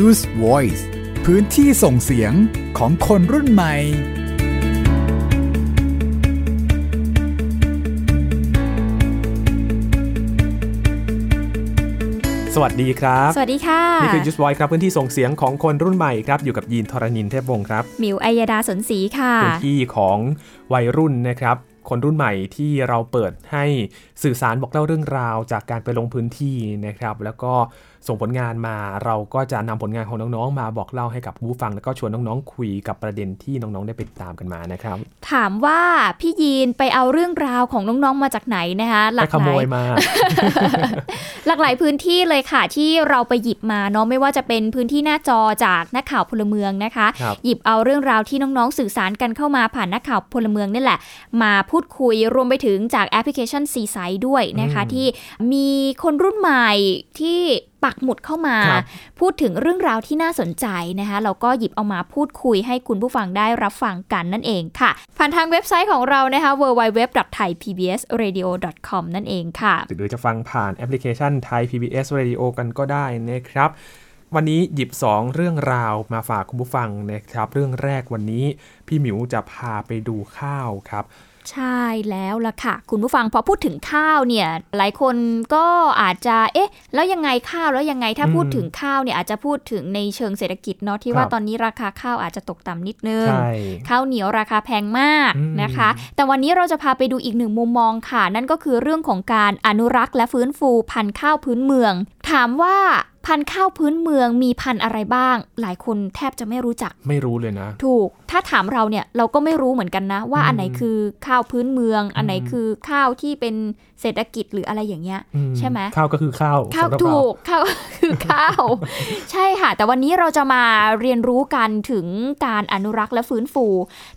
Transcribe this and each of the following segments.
Use Voice พื้นที่ส่งเสียงของคนรุ่นใหม่ สวัสดีครับ สวัสดีค่ะ นี่คือ Just Voice ครับ พื้นที่ส่งเสียงของคนรุ่นใหม่ครับ อยู่กับยีนทรณินเทพวงศ์ครับหมิวอัยดาสนศรีค่ะพื้นที่ของวัยรุ่นนะครับคนรุ่นใหม่ที่เราเปิดให้สื่อสารบอกเล่าเรื่องราว จากการไปลงพื้นที่นะครับ แล้วก็ ส่งผลงานมาเราก็จะนำผลงานของน้องๆ มาบอกเล่าให้กับผู้ฟัง แล้วก็ชวนน้องๆ คุยกับประเด็นที่น้องๆ ได้ไปติดตามกันมานะครับ ถามว่าพี่ยีนไปเอาเรื่องราวของน้องๆ มาจากไหนนะคะหไปลากหลาย หลากหลายพื้นที่เลยค่ะที่เราไปหยิบมาเนาะไม่ว่าจะเป็นพื้นที่หน้าจอจากนักข่าวพลเมืองนะคะครับหยิบเอาเรื่องราวที่น้องๆ สื่อสารกันเข้ามาผ่านนักข่าวพลเมืองนี่แหละ มาพูดคุยรวมไปถึงจากแอปพลิเคชันซีไซด้วยนะคะอืมที่มีคนรุ่นใหม่ที่ ปักหมุดเข้ามาครับพูดถึงเรื่องราวที่น่าสนใจนะคะเราก็หยิบเอามาพูดคุยให้คุณผู้ฟังได้รับฟังกันนั่นเองค่ะ ผ่านทางเว็บไซต์ของเรานะคะ www.thaipbsradio.com นั่นเองค่ะหรือจะฟังผ่านแอปพลิเคชันไทย PBS Radio กันก็ได้นะครับวันนี้หยิบ 2 เรื่องราวมาฝากคุณผู้ฟังนะครับ เรื่องแรกวันนี้พี่หมิวจะพาไปดูข้าวครับ ใช่แล้วล่ะค่ะ คุณผู้ฟังพอพูดถึงข้าวเนี่ย หลายคนก็อาจจะเอ๊ะ แล้วยังไงข้าวแล้วยังไงถ้าอืมพูดถึงข้าวเนี่ยอาจจะพูดถึงในเชิงเศรษฐกิจเนาะที่ว่าครับตอนนี้ราคาข้าวอาจจะตกต่ำนิดนึงใช่ข้าวเหนียวราคาแพงมากอืมนะคะ แต่วันนี้เราจะพาไปดูอีกหนึ่งมุมมองค่ะ นั่นก็คือเรื่องของการอนุรักษ์และฟื้นฟูพันธุ์ข้าวพื้นเมืองถามว่าพันธุ์ข้าวพื้นเมืองมีพันธุ์อะไรบ้าง หลายคนแทบจะไม่รู้จัก ไม่รู้เลยนะ ถูก ถ้าถามเราเนี่ยเราก็ไม่รู้เหมือนกันนะ ว่าอืมอันไหนคือข้าวพื้นเมือง อันไหนอืมคือข้าวที่เป็นเศรษฐกิจหรืออะไรอย่างเงี้ยอืใช่ไหมข้าวก็คือข้าวข้าวสำหรับเรถูกข้าวคือข้าว ใช่ค่ะ แต่วันนี้เราจะมาเรียนรู้กันถึงการอนุรักษ์และฟื้นฟู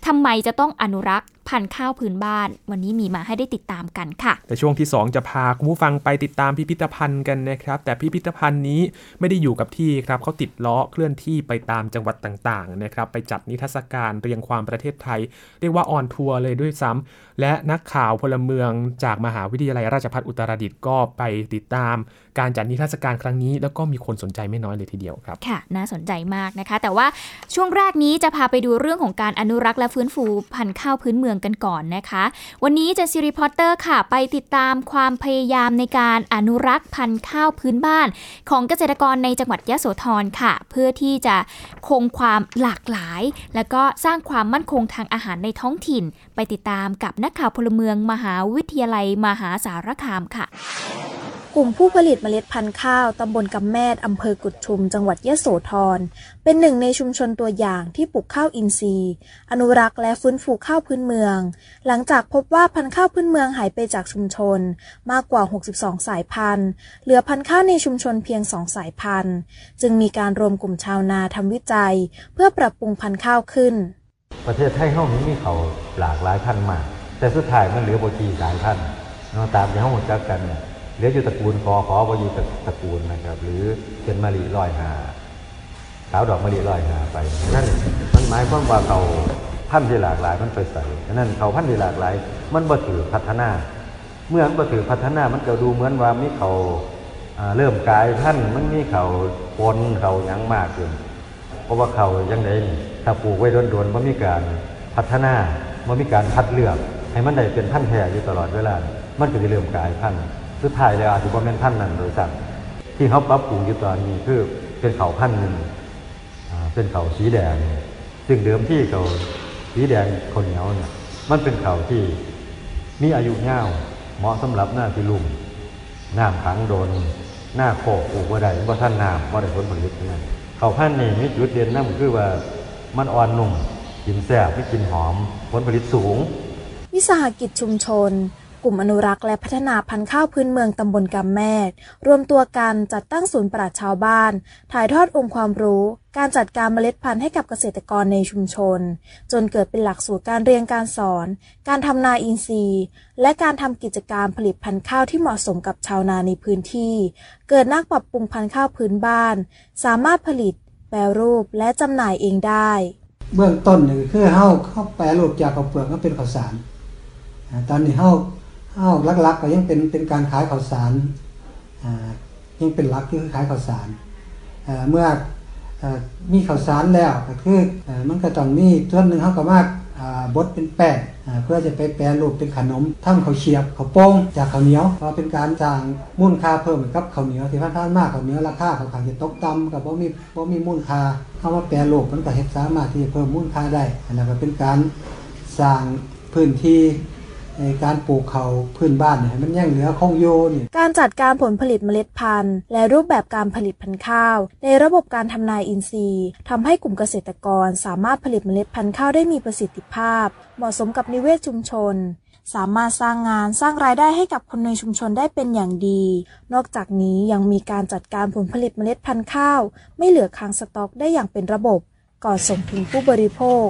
ทำไมจะต้องอนุรักษ์ พันธุ์ข้าวพื้นบ้าน วันนี้มีมาให้ได้ติดตามกันค่ะ แต่ช่วงที่ 2 จะพาคุณผู้ฟังไปติดตามพิพิธภัณฑ์กันนะครับ แต่พิพิธภัณฑ์นี้ไม่ได้อยู่กับที่ครับเขาติดล้อเคลื่อนที่ไปตามจังหวัดต่างๆนะครับไปจัดนิทรรศการเรียงความประเทศไทย เรียกว่า on tour เลยด้วยซ้ำและนักข่าวพลเมืองจากมหาวิทยาลัยราชภัฏอุตรดิตถ์ก็ไปติดตาม การจัดนิทรรศการครั้งนี้ แล้วก็มีคนสนใจไม่น้อยเลยทีเดียวครับค่ะน่าสนใจมากนะคะ แต่ว่าช่วงแรกนี้จะพาไปดูเรื่องของการอนุรักษ์และฟื้นฟูพันธุ์ข้าวพื้นเมืองกันก่อนนะคะ วันนี้ Gen Z Reporter ค่ะ ไปติดตามความพยายามในการอนุรักษ์พันธุ์ข้าวพื้นบ้าน ของเกษตรกรในจังหวัดยะโสธรค่ะ เพื่อที่จะคงความหลากหลาย แล้วก็สร้างความมั่นคงทางอาหารในท้องถิ่น ไปติดตามกับนักข่าวพลเมืองมหาวิทยาลัยมหาสารคามค่ะ กลุ่มผู้ผลิตเมล็ดพันธุ์ข้าวตำบลกำแมดอำเภอกุดชุม จังหวัดยะโสธร เป็นหนึ่งในชุมชนตัวอย่างที่ปลูกข้าวอินทรีย์ อนุรักษ์และฟื้นฟูข้าวพื้นเมือง หลังจากพบว่าพันธุ์ข้าวพื้นเมืองหายไปจากชุมชน มากกว่า 62 สายพันธุ์ เหลือพันธุ์ข้าวในชุมชนเพียง 2 สายพันธุ์ จึงมีการรวมกลุ่มชาวนาทำวิจัย เพื่อปรับปรุงพันธุ์ข้าวขึ้น ประเทศไทยเฮานี้มีเขาหลากหลายพันธุ์มาก แต่สุดท้ายมันเหลือบ่กี่สายพันธุ์เนาะตามที่เฮารู้จักกันเนี่ย เหลืออยู่ตระกูลคอขอบ่อยู่ตระกูลนะครับ หรือเป็นมะลิร้อยหาสาวดอกมะลิร้อยหาไปนั่นมันหมายความว่าเขาพันธุ์ที่หลากหลายมันไปใส่ฉะนั้นเขาพันธุ์ที่หลากหลาย มันบ่ถือพัฒนา เมื่อมันบ่ถือพัฒนามันก็ดูเหมือนว่ามีเขาเริ่มกายพันมันมีเขาปนเขาหยังมากขึ้นเพราะว่าเขายังไงนี่ถ้าปลูกไว้โดนๆมันมีการพัฒนามันมีการคัดเลือก ให้มันได้เป็นพันแท้อยู่ตลอดเวลา มันก็จะเริ่มกายพันธุ์ สุดท้ายแล้วอาจจะบ่แม่นพันนั้นโดยสั่ที่เขาปรับปรุงอยู่ตอนนี้คือเป็นเขาพันหนึ่งเป็นเขาสีแดง ซึ่งเดิมที่เขาสีแดงคนเหนียวเนี่ยมันเป็นเขาที่มีอายุยาเหมาะสำหรับหน้าที่ลุ่มน้ำขังโดน หน้าโคกปลูกว่าได้เพราะท่านน้ำว่าได้ผลผลิตนั่นเขาพันนี่มีจุดเด่นนั่นคือว่ามันอ่อนนุ่มกินแซ่บไม่กินหอมผลผลิตสูง วิสาหกิจชุมชน กลุ่มอนุรักษ์และพัฒนาพันธุ์ข้าวพื้นเมืองตำบลกำแมดรวมตัวกันจัดตั้งศูนย์ปราชชาวบ้าน ถ่ายทอดองค์ความรู้ การจัดการเมล็ดพันธุ์ให้กับเกษตรกรในชุมชน จนเกิดเป็นหลักสูตรการเรียนการสอน การทำนาอินทรีย์ และการทำกิจการผลิตพันธุ์ข้าวที่เหมาะสมกับชาวนาในพื้นที่ เกิดนักปรับปรุงพันธุ์ข้าวพื้นบ้าน สามารถผลิต แปรรูปและจำหน่ายเองได้ เบื้องต้นนี่คือเฮาเข้าแปรรูปจากข้าวเปลือกก็เป็นข้าวสารตอนนี้เฮา เฮาวลักๆก็ยังเป็นเป็นการขายข้าวสารยังเป็นลักที่คือขายข้าวสารเมื่อมีข้าวสารแล้วก็คือมันก็ต้องมีส่วนหนึ่งเขาก็มาบดเป็นแป้งเพื่อจะไปแปรรูปเป็นขนมทำข้าวเชียบข้าวโป้งจากข้าวเหนียวเพราเป็นการสร้างมูลค่าเพิ่มกับข้าวเหนียวที่ผ่านๆมากข้าวเหนียวราคาเขาขายจะตกต่ำกับเพรามีพรามีมูลค่าเข้ามาแปรรูปมันก็เฮ็ดสามารถที่จะเพิ่มมูลค่าได้อันนั้นก็เป็นการสร้างพื้นที่ ในการปลูกเขาพื้นบ้านเนี่ยมันยังเหลือคงโยนี่การจัดการผลผลิตเมล็ดพันธุ์ และรูปแบบการผลิตพันธุ์ข้าว ในระบบการทำนายอินทรีย์ทำให้กลุ่มเกษตรกรสามารถผลิตเมล็ดพันธุ์ข้าวได้มีประสิทธิภาพ เหมาะสมกับนิเวศชุมชน สามารถสร้างงานสร้างรายได้ให้กับคนในชุมชนได้เป็นอย่างดี นอกจากนี้ยังมีการจัดการผลผลิตเมล็ดพันธุ์ข้าว ไม่เหลือค้างสต็อกได้อย่างเป็นระบบ ก่อนส่งถึงผู้บริโภค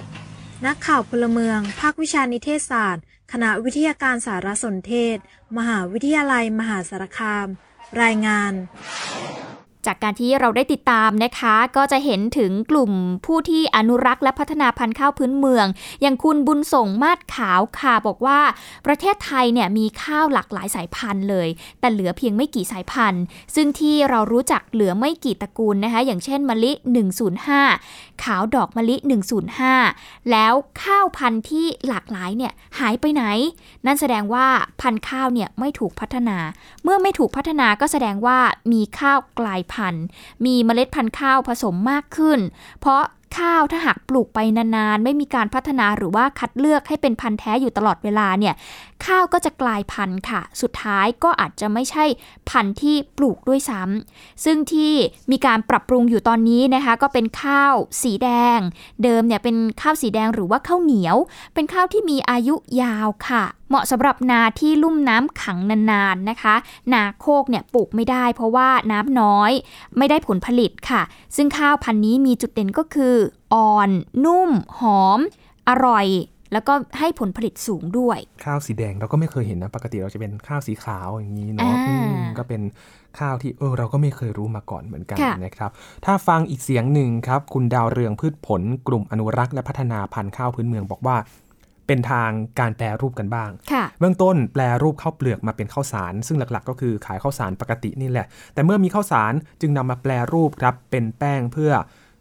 นักข่าวพลเมือง ภาควิชานิเทศศาสตร์ คณะวิทยาการสารสนเทศ มหาวิทยาลัยมหาสารคาม รายงาน จากการที่เราได้ติดตามนะคะ ก็จะเห็นถึงกลุ่มผู้ที่อนุรักษ์และพัฒนาพันธุ์ข้าวพื้นเมือง อย่างคุณบุญส่งมาดขาวค่ะ บอกว่า ประเทศไทยเนี่ยมีข้าวหลากหลายสายพันธุ์เลย แต่เหลือเพียงไม่กี่สายพันธุ์ ซึ่งที่เรารู้จักเหลือไม่กี่ตระกูลนะคะ อย่างเช่นมะลิ 105 ขาวดอกมะลิ 105 แล้วข้าวพันธุ์ที่หลากหลายเนี่ยหายไปไหน นั่นแสดงว่าพันธุ์ข้าวเนี่ยไม่ถูกพัฒนา เมื่อไม่ถูกพัฒนาก็แสดงว่ามีข้าวกลายพันธุ์มีเมล็ดพันธุ์ข้าวผสมมากขึ้น เพราะข้าวถ้าหากปลูกไปนานๆ ไม่มีการพัฒนาหรือว่าคัดเลือกให้เป็นพันธุ์แท้อยู่ตลอดเวลาเนี่ยข้าวก็จะกลายพันธุ์ค่ะ สุดท้ายก็อาจจะไม่ใช่พันธุ์ที่ปลูกด้วยซ้ำซึ่งที่มีการปรับปรุงอยู่ตอนนี้นะคะ ก็เป็นข้าวสีแดง เดิมเนี่ยเป็นข้าวสีแดงหรือว่าข้าวเหนียว เป็นข้าวที่มีอายุยาวค่ะเหมาะสำหรับนาที่ลุ่มน้ำขังนานๆนะคะ นาโคกเนี่ยปลูกไม่ได้ เพราะว่าน้ำน้อย ไม่ได้ผลผลิตค่ะ ซึ่งข้าวพันธุ์นี้มีจุดเด่นก็คือ อ่อน นุ่ม หอม อร่อย แล้วก็ให้ผลผลิตสูงด้วย ข้าวสีแดงเราก็ไม่เคยเห็นนะ ปกติเราจะเป็นข้าวสีขาวอย่างนี้เนาะก็เป็นข้าวที่เออเราก็ไม่เคยรู้มาก่อนเหมือนกันนะครับ ถ้าฟังอีกเสียงหนึ่งครับ คุณดาวเรืองพืชผล กลุ่มอนุรักษ์และพัฒนาพันธุ์ข้าวพื้นเมืองบอกว่าเป็นทางการแปรรูปกันบ้าง เบื้องต้นแปรรูปข้าวเปลือกมาเป็นข้าวสาร ซึ่งหลักๆ ก็คือขายข้าวสารปกตินี่แหละ แต่เมื่อมีข้าวสารจึงนำมาแปรรูปครับเป็นแป้งเพื่อ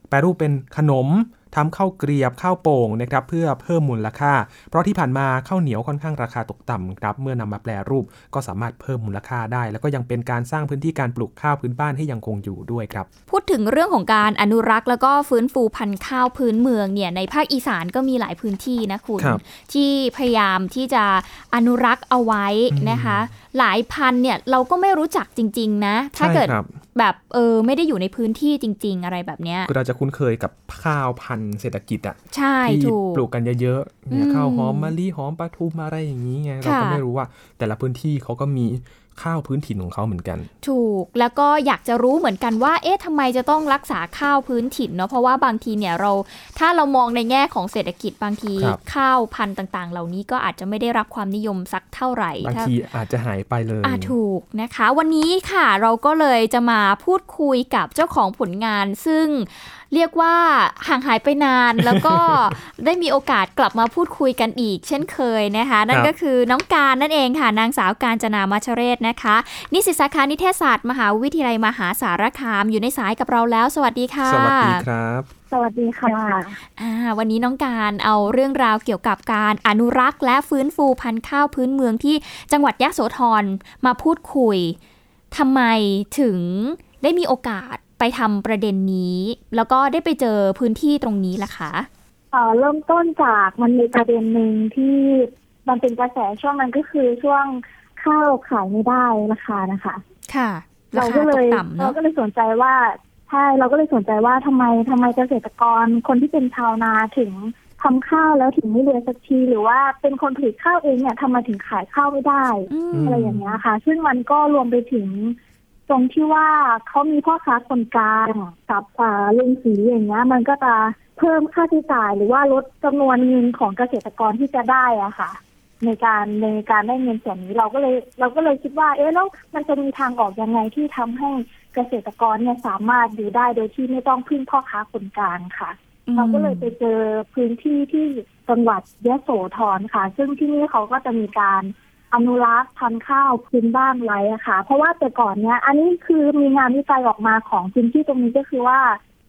แปรรูปเป็นขนม ทำข้าวเกรียบข้าวโป่งนะครับเพื่อเพิ่มมูลค่า เพราะที่ผ่านมาข้าวเหนียวค่อนข้างราคาตกต่ำครับเมื่อนำมาแปรรูปก็สามารถเพิ่มมูลค่าได้ แล้วก็ยังเป็นการสร้างพื้นที่การปลูกข้าวพื้นบ้านให้ยังคงอยู่ด้วยครับ พูดถึงเรื่องของการอนุรักษ์แล้วก็ฟื้นฟูพันธุ์ข้าวพื้นเมืองเนี่ยในภาคอีสานก็มีหลายพื้นที่นะคุณคที่พยายามที่จะอนุรักษ์เอาไว้นะคะ หลายพันเนี่ยเราก็ไม่รู้จักจริง ๆ นะ ถ้าเกิดแบบเออไม่ได้อยู่ในพื้นที่จริง ๆ อะไรแบบเนี้ยคือเราจะคุ้นเคยกับข้าวพันธุ์เศรษฐกิจอะใช่ที่ปลูกกันเยอะๆเนี่ยข้าวหอมมะลิหอมปลาทูมอะไรอย่างนี้ไงเราก็ไม่รู้ว่า แต่ละพื้นที่เขาก็มีข้าวพื้นถิ่นของเขาเหมือนกัน ถูกแล้วก็อยากจะรู้เหมือนกันว่า เอ๊ะทำไมจะต้องรักษาข้าวพื้นถิ่นเนาะเพราะว่าบางทีเนี่ยเรา ถ้าเรามองในแง่ของเศรษฐกิจบางที ข้าวพันธุ์ต่าง ๆ เหล่านี้ก็อาจจะไม่ได้รับความนิยมสักเท่าไหร่บางทีอาจจะหายไปเลยอ่าถูกนะคะ วันนี้ค่ะเราก็เลยจะมาพูดคุยกับเจ้าของผลงานซึ่ง เรียกว่าห่างหายไปนานแล้วก็ได้มีโอกาสกลับมาพูดคุยกันอีก เช่นเคยนะคะ นั่นก็คือน้องการนั่นเองค่ะนางสาวการจนามาชเรศนะคะ นิสิตสาขานิเทศศาสตร์มหาวิทยาลัยมหาสารคามอยู่ในสายกับเราแล้ว สวัสดีค่ะ สวัสดีครับสวัสดีค่ะอ่าวันนี้น้องการเอาเรื่องราวเกี่ยวกับการอนุรักษ์ และฟื้นฟูพันธุ์ข้าวพื้นเมืองที่จังหวัดยะโสธรมาพูดคุยทำไมถึงได้มีโอกาส ไปทำประเด็นนี้ แล้วก็ได้ไปเจอพื้นที่ตรงนี้ล่ะคะเออเริ่มต้นจากมันมีประเด็นหนึ่งที่มันเป็นกระแสช่วงนั้นก็คือช่วงข้าวขายไม่ได้ราคานะคะ ค่ะ เราก็เลยเราก็เลยสนใจว่าใช่เราก็เลยสนใจว่าทำไมทำไมเกษตรกรคนที่เป็นชาวนาถึงทำข้าวแล้วถึงไม่เรียนสักทีหรือว่าเป็นคนผลิตข้าวเองเนี่ยทำไมถึงขายข้าวไม่ได้อะไรอย่างเงี้ยค่ะ ซึ่งมันก็รวมไปถึง ตรงที่ว่าเขามีพ่อค้าคนกลางกับลุงสีอย่างเงี้ย มันก็จะเพิ่มค่าใช้จ่ายหรือว่าลดจำนวนเงินของเกษตรกรที่จะได้อะค่ะ ในการในการได้เงินส่วนนี้เราก็เลย เราก็เลยคิดว่า เอ๊ะแล้วมันจะมีทางออกยังไงที่ทำให้เกษตรกรเนี่ยสามารถอยู่ได้โดยที่ไม่ต้องพึ่งพ่อค้าคนกลางค่ะ เราก็เลยไปเจอพื้นที่ที่จังหวัดยะโสธรค่ะ ซึ่งที่นี่เขาก็จะมีการ อนุรักษ์พันธุ์ข้าวพื้นบ้านไว้อะค่ะ เพราะว่าแต่ก่อนเนี้ย อันนี้คือมีงานวิจัยออกมาของพื้นที่ตรงนี้ก็คือว่า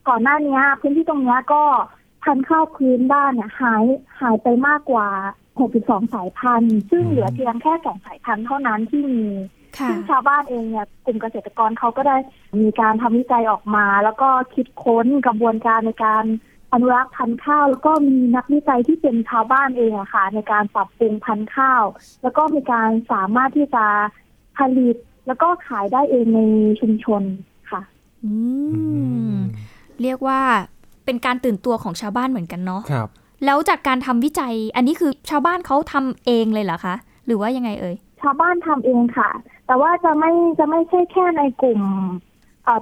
ก่อนหน้านี้พื้นที่ตรงนี้ก็พันธุ์ข้าวพื้นบ้านเนี่ยหายหายไปมากกว่า 62 สายพันธุ์ ซึ่งเหลือเพียงแค่สองสายพันธุ์เท่านั้นที่มีซึ่งชาวบ้านเองเนี่ยกลุ่มเกษตรกรเขาก็ได้มีการทำวิจัยออกมา แล้วก็คิดค้นกระบวนการในการ อนุรักษ์พันธุ์ข้าว แล้วก็มีนักวิจัยที่เป็นชาวบ้านเองอะค่ะ ในการปรับปรุงพันธุ์ข้าว แล้วก็มีการสามารถที่จะผลิต แล้วก็ขายได้เองในชุมชนค่ะ อืม เรียกว่าเป็นการตื่นตัวของชาวบ้านเหมือนกันเนาะครับ แล้วจากการทำวิจัย อันนี้คือชาวบ้านเขาทำเองเลยเหรอคะหรือว่ายังไงเอ่ยชาวบ้านทำเองค่ะ แต่ว่าจะไม่จะไม่ใช่แค่ในกลุ่มเอ่อ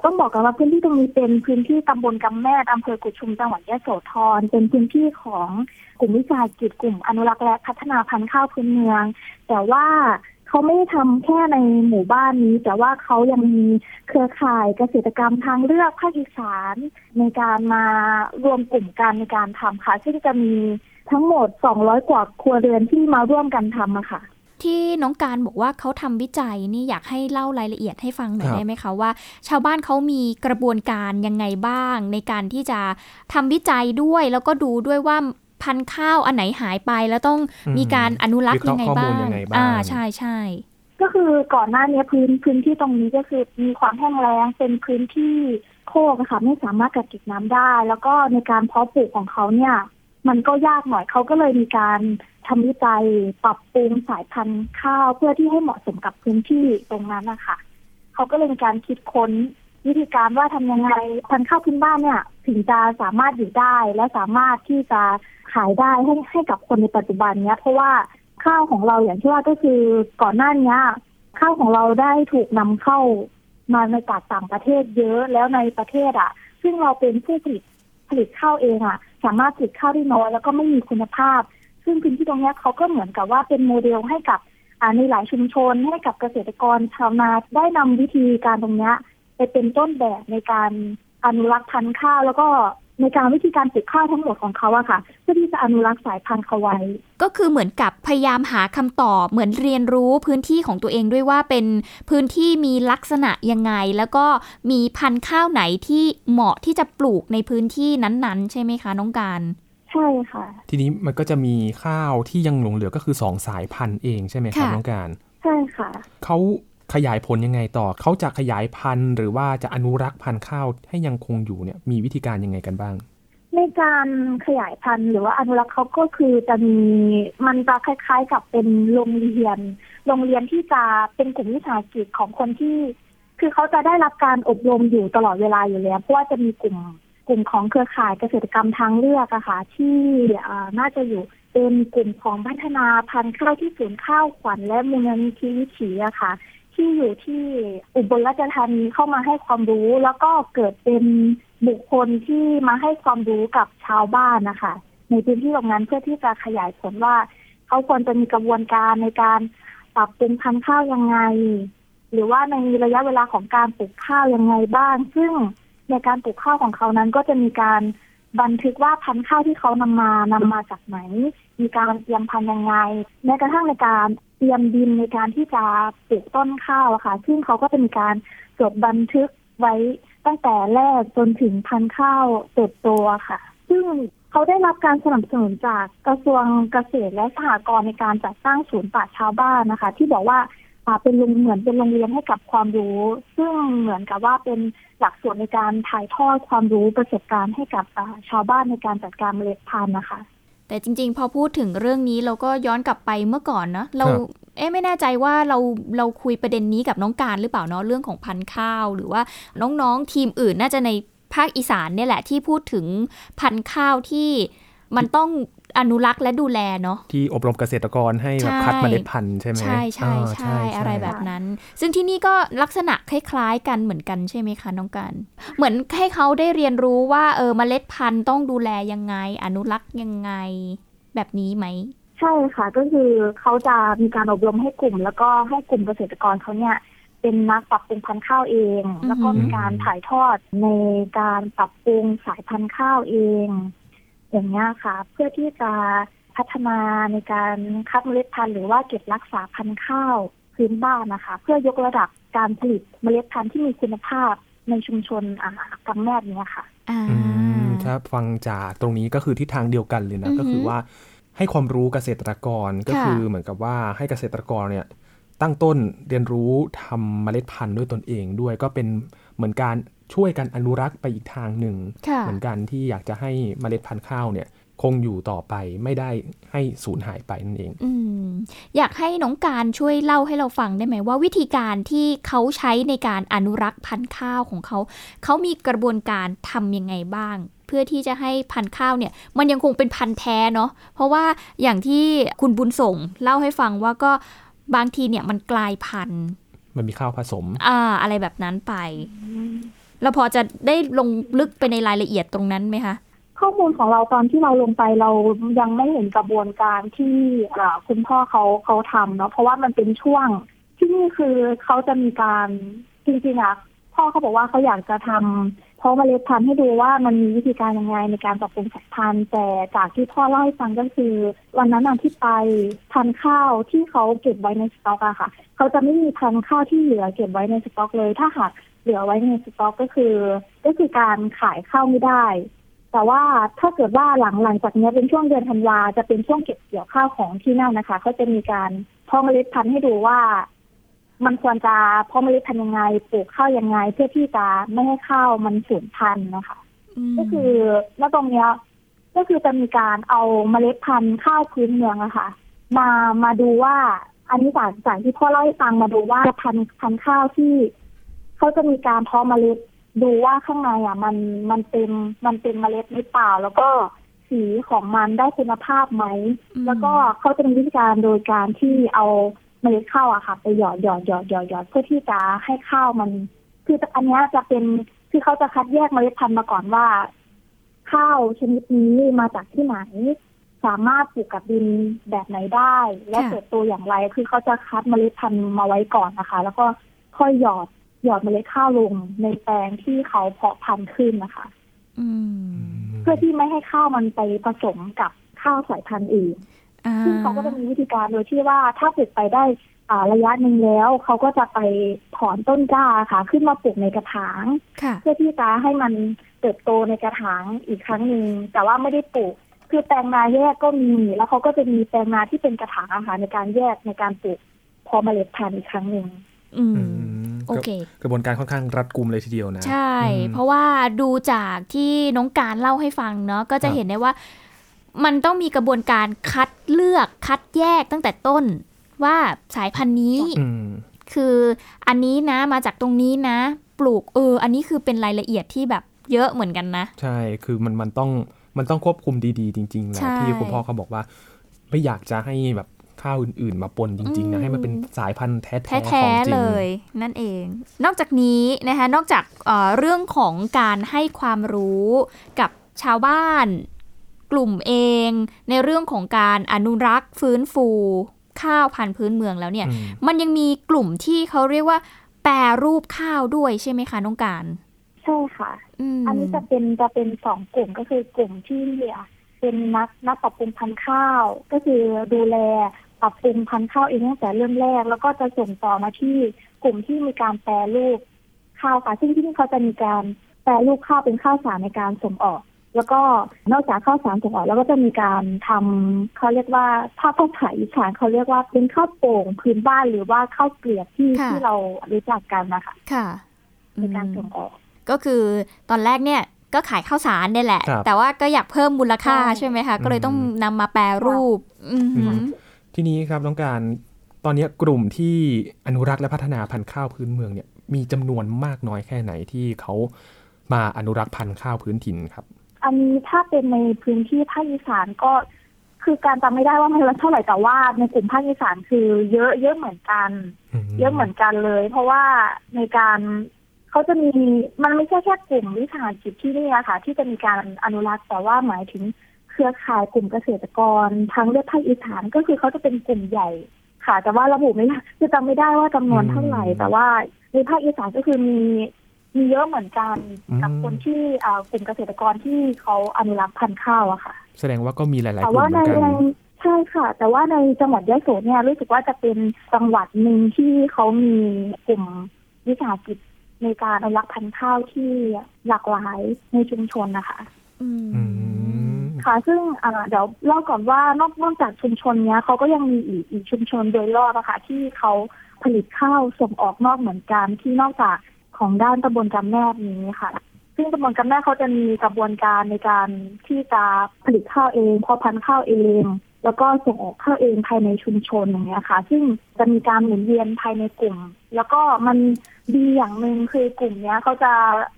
ต้องบอกกันว่าพื้นที่ตรงนี้เป็นพื้นที่ตำบลกำแม่อำเภอกุชุมจังหวัดยะโสธรเป็นพื้นที่ของกลุ่มวิสาหกิจกลุ่มอนุรักษ์และพัฒนาพันธุ์ข้าวพื้นเมือง แต่ว่าเขาไม่ทำแค่ในหมู่บ้านนี้ แต่ว่าเขายังมีเครือข่ายเกษตรกรรมทางเลือกภาคอีสานในการมารวมกลุ่มกันในการทำค่ะ ซึ่งจะมีทั้งหมด 200 กว่าครัวเรือนที่มาร่วมกันทำอะค่ะ ที่น้องการบอกว่าเขาทำวิจัยนี่อยากให้เล่ารายละเอียดให้ฟังหน่อยได้ไหมคะว่า ชาวบ้านเขามีกระบวนการยังไงบ้าง ในการที่จะทำวิจัยด้วย แล้วก็ดูด้วยว่าพันธุ์ข้าวอันไหนหายไปแล้วต้องมีการอนุรักษ์ยังไงบ้างอ่าใช่ใช่ก็คือก่อนหน้านี้พื้นพื้นที่ตรงนี้ก็คือมีความแห้งแล้งเป็นพื้นที่โคกค่ะไม่สามารถกักเก็บน้ำได้ แล้วก็ในการเพาะปลูกของเขาเนี่ย มันก็ยากหน่อยเขาก็เลยมีการ ทำวิจัยปรับปรุงสายพันธุ์ข้าวเพื่อที่ให้เหมาะสมกับพื้นที่ตรงนั้นนะคะเขาก็เลยมีการคิดค้นวิธีการว่าทำยังไงพันธุ์ข้าวพื้นบ้านเนี่ย ถึงจะสามารถอยู่ได้และสามารถที่จะขายได้ให้ให้กับคนในปัจจุบันเนี้ย เพราะว่าข้าวของเราอย่างที่ว่าก็คือก่อนหน้านี้ข้าวของเราได้ถูกนำเข้ามาในจากต่างประเทศเยอะแล้วในประเทศอะ ซึ่งเราเป็นผู้ผลิตผลิตข้าวเองอะ สามารถผลิตข้าวได้น้อยแล้วก็ไม่มีคุณภาพ ซึ่งพื้นที่ตรงนี้เขาก็เหมือนกับว่าเป็นโมเดลให้กับในหลายชุมชนให้กับเกษตรกรชาวนาได้นำวิธีการตรงนี้ไปเป็นต้นแบบในการอนุรักษ์พันธุ์ข้าวแล้วก็ในการวิธีการปลูกข้าวทั้งหมดของเขาอะค่ะ เพื่อที่จะอนุรักษ์สายพันธุ์เขาไว้ ก็คือเหมือนกับพยายามหาคำตอบเหมือนเรียนรู้พื้นที่ของตัวเองด้วยว่าเป็นพื้นที่มีลักษณะยังไง แล้วก็มีพันธุ์ข้าวไหนที่เหมาะที่จะปลูกในพื้นที่นั้นๆ ใช่ไหมคะน้องการ ใช่ค่ะ ทีนี้มันก็จะมีข้าวที่ยังหลงเหลือก็คือสองสายพันธุ์เองใช่ไหมครับน้องการใช่ค่ะเขาขยายผลยังไงต่อเขาจะขยายพันธุ์ หรือว่าจะอนุรักษ์พันธุ์ข้าวให้ยังคงอยู่เนี่ยมีวิธีการยังไงกันบ้าง ในการขยายพันธุ์หรือว่าอนุรักษ์เขาก็คือจะมีมันจะคล้าย ๆ กับเป็นโรงเรียน โรงเรียนที่จะเป็นกลุ่มวิสาหกิจของคนที่ คือเขาจะได้รับการอบรมอยู่ตลอดเวลาอยู่แล้วเพราะว่าจะมีกลุ่ม กลุ่มของเครือข่ายเกษตรกรรมทางเลือกอะค่ะที่น่าจะอยู่เป็นกลุ่มของพัฒนาพันธุ์ข้าวที่ศูนย์ข้าวขวัญและมูลนิธิวิถีอะค่ะ ที่อยู่ที่อุบลราชธานีเข้ามาให้ความรู้ แล้วก็เกิดเป็นบุคคลที่มาให้ความรู้กับชาวบ้านนะคะ ในพื้นที่ตรงนั้นเพื่อที่จะขยายผลว่า เขาควรจะมีกระบวนการในการปรับเปรุงพันธุ์ข้าวยังไง หรือว่าในระยะเวลาของการปลูกข้าวยังไงบ้าง ซึ่ง ในการปลูกข้าวของเขานั้นก็จะมีการบันทึกว่าพันธุ์ข้าวที่เขานำมานำมาจากไหน มีการเตรียมพันธุ์ยังไงแม้กระทั่งในการเตรียมดินในการที่จะปลูกต้นข้าวค่ะ ซึ่งเขาก็จะมีการจดบันทึกไว้ตั้งแต่แรกจนถึงพันธุ์ข้าวเติบโตค่ะ ซึ่งเขาได้รับการสนับสนุนจากกระทรวงเกษตรและสหกรณ์ในการจัดสร้างศูนย์ป่าชาวบ้านนะคะ ที่บอกว่า เป็นโรงเหมือนเป็นโรงเรียนให้กับความรู้ ซึ่งเหมือนกับว่าเป็นหลักสูตรในการถ่ายทอดความรู้ประสบการณ์ให้กับชาวบ้านในการจัดการเมล็ดพันธุ์นะคะ แต่จริง ๆ พอพูดถึงเรื่องนี้เราก็ย้อนกลับไปเมื่อก่อนนะเราเอ๊ะไม่แน่ใจว่าเราเราคุยประเด็นนี้กับน้องการหรือเปล่าเนาะเรื่องของพันธุ์ข้าว หรือว่าน้องๆทีมอื่นน่าจะในภาคอีสานเนี่ยแหละที่พูดถึงพันธุ์ข้าวที่มันต้อง อนุรักษ์และดูแลเนาะที่อบรมเกษตรกรให้แบบคัดเมล็ดพันธุ์ใช่ไหมใช่ใช่ใช่อะไรแบบนั้น ซึ่งที่นี่ก็ลักษณะคล้ายๆกันเหมือนกันใช่ไหมคะน้องกัน เหมือนให้เขาได้เรียนรู้ว่าเออเมล็ดพันธุ์ต้องดูแลยังไง อนุรักษ์ยังไงแบบนี้ไหมใช่ค่ะก็คือเขาจะมีการอบรมให้กลุ่ม แล้วก็ให้กลุ่มเกษตรกรเขาเนี่ยเป็นนักปรับปรุงพันธุ์ข้าวเอง แล้วก็มีการถ่ายทอดในการปรับปรุงสายพันธุ์ข้าวเอง อย่างนี้ค่ะ เพื่อที่จะพัฒนาในการคัดเมล็ดพันธุ์หรือว่าเก็บรักษาพันธุ์ข้าวพื้นบ้านนะคะ เพื่อยกระดับการผลิตเมล็ดพันธุ์ที่มีคุณภาพในชุมชนอ่ากำแมดเนี้ยค่ะอืมถ้าฟังจากตรงนี้ก็คือทิศทางเดียวกันเลยนะก็คือว่าให้ความรู้เกษตรกรก็คือเหมือนกับว่าให้เกษตรกรเนี่ยตั้งต้นเรียนรู้ทำเมล็ดพันธุ์ด้วยตนเองด้วยก็เป็นเหมือนการ ช่วยกันอนุรักษ์ไปอีกทางหนึ่ง เหมือนกันที่อยากจะให้เมล็ดพันธุ์ข้าวเนี่ยคงอยู่ต่อไปไม่ได้ให้สูญหายไปนั่นเองออยากให้น้องการช่วยเล่าให้เราฟังได้ไหมว่าวิธีการที่เขาใช้ในการอนุรักษ์พันธุ์ข้าวของเขา เขามีกระบวนการทำยังไงบ้าง เพื่อที่จะให้พันธุ์ข้าวเนี่ย มันยังคงเป็นพันธุ์แท้เนาะเพราะว่าอย่างที่คุณบุญส่งเล่าให้ฟังว่าก็บางทีเนี่ยมันกลายพันธุ์ มันมีข้าวผสม อ่า อะไรแบบนั้นไป เราพอจะได้ลงลึกไปในรายละเอียดตรงนั้นไหมคะข้อมูลของเราตอนที่เราลงไปเรายังไม่เห็นกระบวนการที่คุณพ่อเขาเขาทำเนาะเพราะว่ามันเป็นช่วงที่นี่คือเขาจะมีการจริงๆอะพ่อเขาบอกว่าเขาอยากจะทำเพราะมาเล็ดพันธุ์ให้ดูว่ามันมีวิธีการยังไงในการปรับปรุงสายพันธุ์แต่จากที่พ่อเล่าให้ฟังก็คือ วันนั้นที่ไปพันข้าวที่เขาเก็บไว้ในสต็อกอะค่ะ เขาจะไม่มีพันข้าวที่เหลือเก็บไว้ในสต็อกเลย ถ้าหาก เหลือไว้ในสต็อกก็คือ ก็คือการขายข้าวไม่ได้ แต่ว่าถ้าเกิดว่าหลังหลังจากนี้เป็นช่วงเดือนธันวาจะเป็นช่วงเก็บเกี่ยวข้าวของที่นั่นนะคะเขาจะมีการเพาะเมล็ดพันธุ์ให้ดูว่า มันควรจะเพาะเมล็ดพันธุ์ยังไงปลูกข้าวยังไง เพื่อที่จะไม่ให้ข้าวมันสูญพันธุ์นะคะ ก็คือแล้วตรงเนี้ยก็คือจะมีการเอาเมล็ดพันธุ์ข้าวพื้นเมืองอะค่ะ มามาดูว่าอันนี้จากจากที่พ่อเล่าให้ฟังมาดูว่าพันธุ์พันธุ์ข้าวที่ เขาจะมีการเพาะเมล็ดดูว่าข้างในอะ มันมันเป็นมันเป็นเมล็ดหรือเปล่า แล้วก็สีของมันได้คุณภาพไหม แล้วก็เขาจะมีวิธีการโดยการที่เอาเมล็ดข้าวอะค่ะไปหยอดหยอดหยอดหยอดหยอดเพื่อที่จะให้ข้าวมัน คืออันนี้จะเป็นคือเขาจะคัดแยกเมล็ดพันธุ์มาก่อนว่า ข้าวชนิดนี้มาจากที่ไหน สามารถปลูกกับดินแบบไหนได้ และเติบโตอย่างไร คือเขาจะคัดเมล็ดพันธุ์มาไว้ก่อนนะคะ แล้วก็ค่อยหยอด หยอดเมล็ดข้าวลงในแปลงที่เขาเพาะพันธุ์ขึ้นนะคะเพื่อที่ไม่ให้ข้าวมันไปผสมกับข้าวสายพันธุ์อื่นซึ่งเขาก็จะมีวิธีการโดยที่ว่าถ้าปลูกไปได้ระยะหนึ่งแล้ว เขาก็จะไปถอนต้นกล้าค่ะ ขึ้นมาปลูกในกระถาง เพื่อที่จะให้มันเติบโตในกระถางอีกครั้งหนึ่งแต่ว่าไม่ได้ปลูกคือแปลงนาแยกก็มีแล้วเขาก็จะมีแปลงนาที่เป็นกระถางอาหารในการแยกในการปลูกพอเมล็ดพันธุ์อีกครั้งหนึ่งอืม โอเค กระบวนการค่อนข้างรัดกุมเลยทีเดียวนะ ใช่ เพราะว่าดูจากที่น้องการเล่าให้ฟังเนาะก็จะเห็นได้ว่า มันต้องมีกระบวนการคัดเลือกคัดแยกตั้งแต่ต้นว่าสายพันธุ์นี้คืออันนี้นะมาจากตรงนี้นะ ปลูกเออ อันนี้คือเป็นรายละเอียดที่แบบเยอะเหมือนกันนะ ใช่คือมันมันต้องมันต้องควบคุมดีๆ จริงๆแหละที่คุณพ่อเขาบอกว่า ไม่อยากจะให้แบบ ข้าวอื่น ๆ มาปนจริง ๆ นะ ให้มันเป็นสายพันธุ์แท้ๆของจริงเลยนั่นเอง นอกจากนี้นะคะนอกจากเเรื่องของการให้ความรู้กับชาวบ้านกลุ่มเอง ในเรื่องของการอนุรักษ์ฟื้นฟูข้าวพันธุ์พื้นเมืองแล้วเนี่ย มันยังมีกลุ่มที่เขาเรียกว่า แปรรูปข้าวด้วยใช่ไหมคะน้องการ ใช่ค่ะ อันนี้จะเป็นจะเป็นสองกลุ่มก็คือกลุ่มที่เป็นนักนักปรับปรุงพันธุ์ข้าว ก็คือดูแล ปรับปรุงพันธุ์ข้าวเองตั้งแต่เริ่มแรก แล้วก็จะส่งต่อมาที่กลุ่มที่มีการแปรรูปข้าวค่ะซึ่งที่นี่เขาจะมีการแปรรูปข้าวเป็นข้าวสารในการส่งออก แล้วก็นอกจากข้าวสารส่งออกแล้วก็จะมีการทำเขาเรียกว่าถ้าภาษาอีสานเขาเรียกว่าเป็นข้าวโป่งพื้นบ้านหรือว่าข้าวเกลียบที่ที่เรารู้จักกันนะคะค่ะในการส่งออก ก็คือตอนแรกเนี่ยก็ขายข้าวสารนี่แหละ แต่ว่าก็อยากเพิ่มมูลค่าใช่ไหมคะ ก็เลยต้องนำมาแปรรูป ทีนี้ครับต้องการตอนนี้กลุ่มที่อนุรักษ์และพัฒนาพันธุ์ข้าวพื้นเมืองเนี่ยมีจำนวนมากน้อยแค่ไหนที่เขามาอนุรักษ์พันธุ์ข้าวพื้นถิ่นครับ อันนี้ถ้าเป็นในพื้นที่ภาคอีสานก็คือการจำไม่ได้ว่ามันเท่าไหร่แต่ว่าในกลุ่มภาคอีสานคือเยอะเยอะเหมือนกัน เยอะเหมือนกันเลย เพราะว่าในการเขาจะมีมันไม่ใช่แค่กลุ่มวิสาหกิจที่นี่ค่ะ ที่จะมีการอนุรักษ์แต่ว่าหมายถึง เครือข่ายกลุ่มเกษตรกรทั้งเลือดภาคอีสานก็คือเขาจะเป็นกลุ่มใหญ่ค่ะ แต่ว่าระบุไม่คือจำไม่ได้ว่าจำนวนเท่าไหร่ แต่ว่าในภาคอีสานก็คือมีมีเยอะเหมือนกันกับคนที่กลุ่มเกษตรกรที่เขาอนุรักษ์พันธุ์ข้าวอะค่ะ แสดงว่าก็มีหลายๆกลุ่มเหมือนกันใช่ค่ะ แต่ว่าในจังหวัดยะโสเนี่ยรู้สึกว่าจะเป็นจังหวัดหนึ่งที่เขามีกลุ่มวิสาหกิจในการอนุรักษ์พันธุ์ข้าวที่หลากหลายในชุมชนนะคะ ค่ะ ซึ่งเดี๋ยวเล่าก่อนว่านอกนอกจากชุมชนเนี้ยเขาก็ยังมีอีกอีกชุมชนโดยรอบอะค่ะที่เขาผลิตข้าวส่งออกนอกเหมือนกันที่นอกจากของด้านตำบลกำแนบนี้ค่ะ ซึ่งตำบลกำแนบเขาจะมีกระบวนการในการที่จะผลิตข้าวเองพอพันธุ์ข้าวเอง แล้วก็ส่งออกข้าวเองภายในชุมชนอย่างเงี้ยค่ะ ซึ่งจะมีการหมุนเวียนภายในกลุ่ม แล้วก็มันดีอย่างหนึ่งคือกลุ่มเนี้ยเขาจะ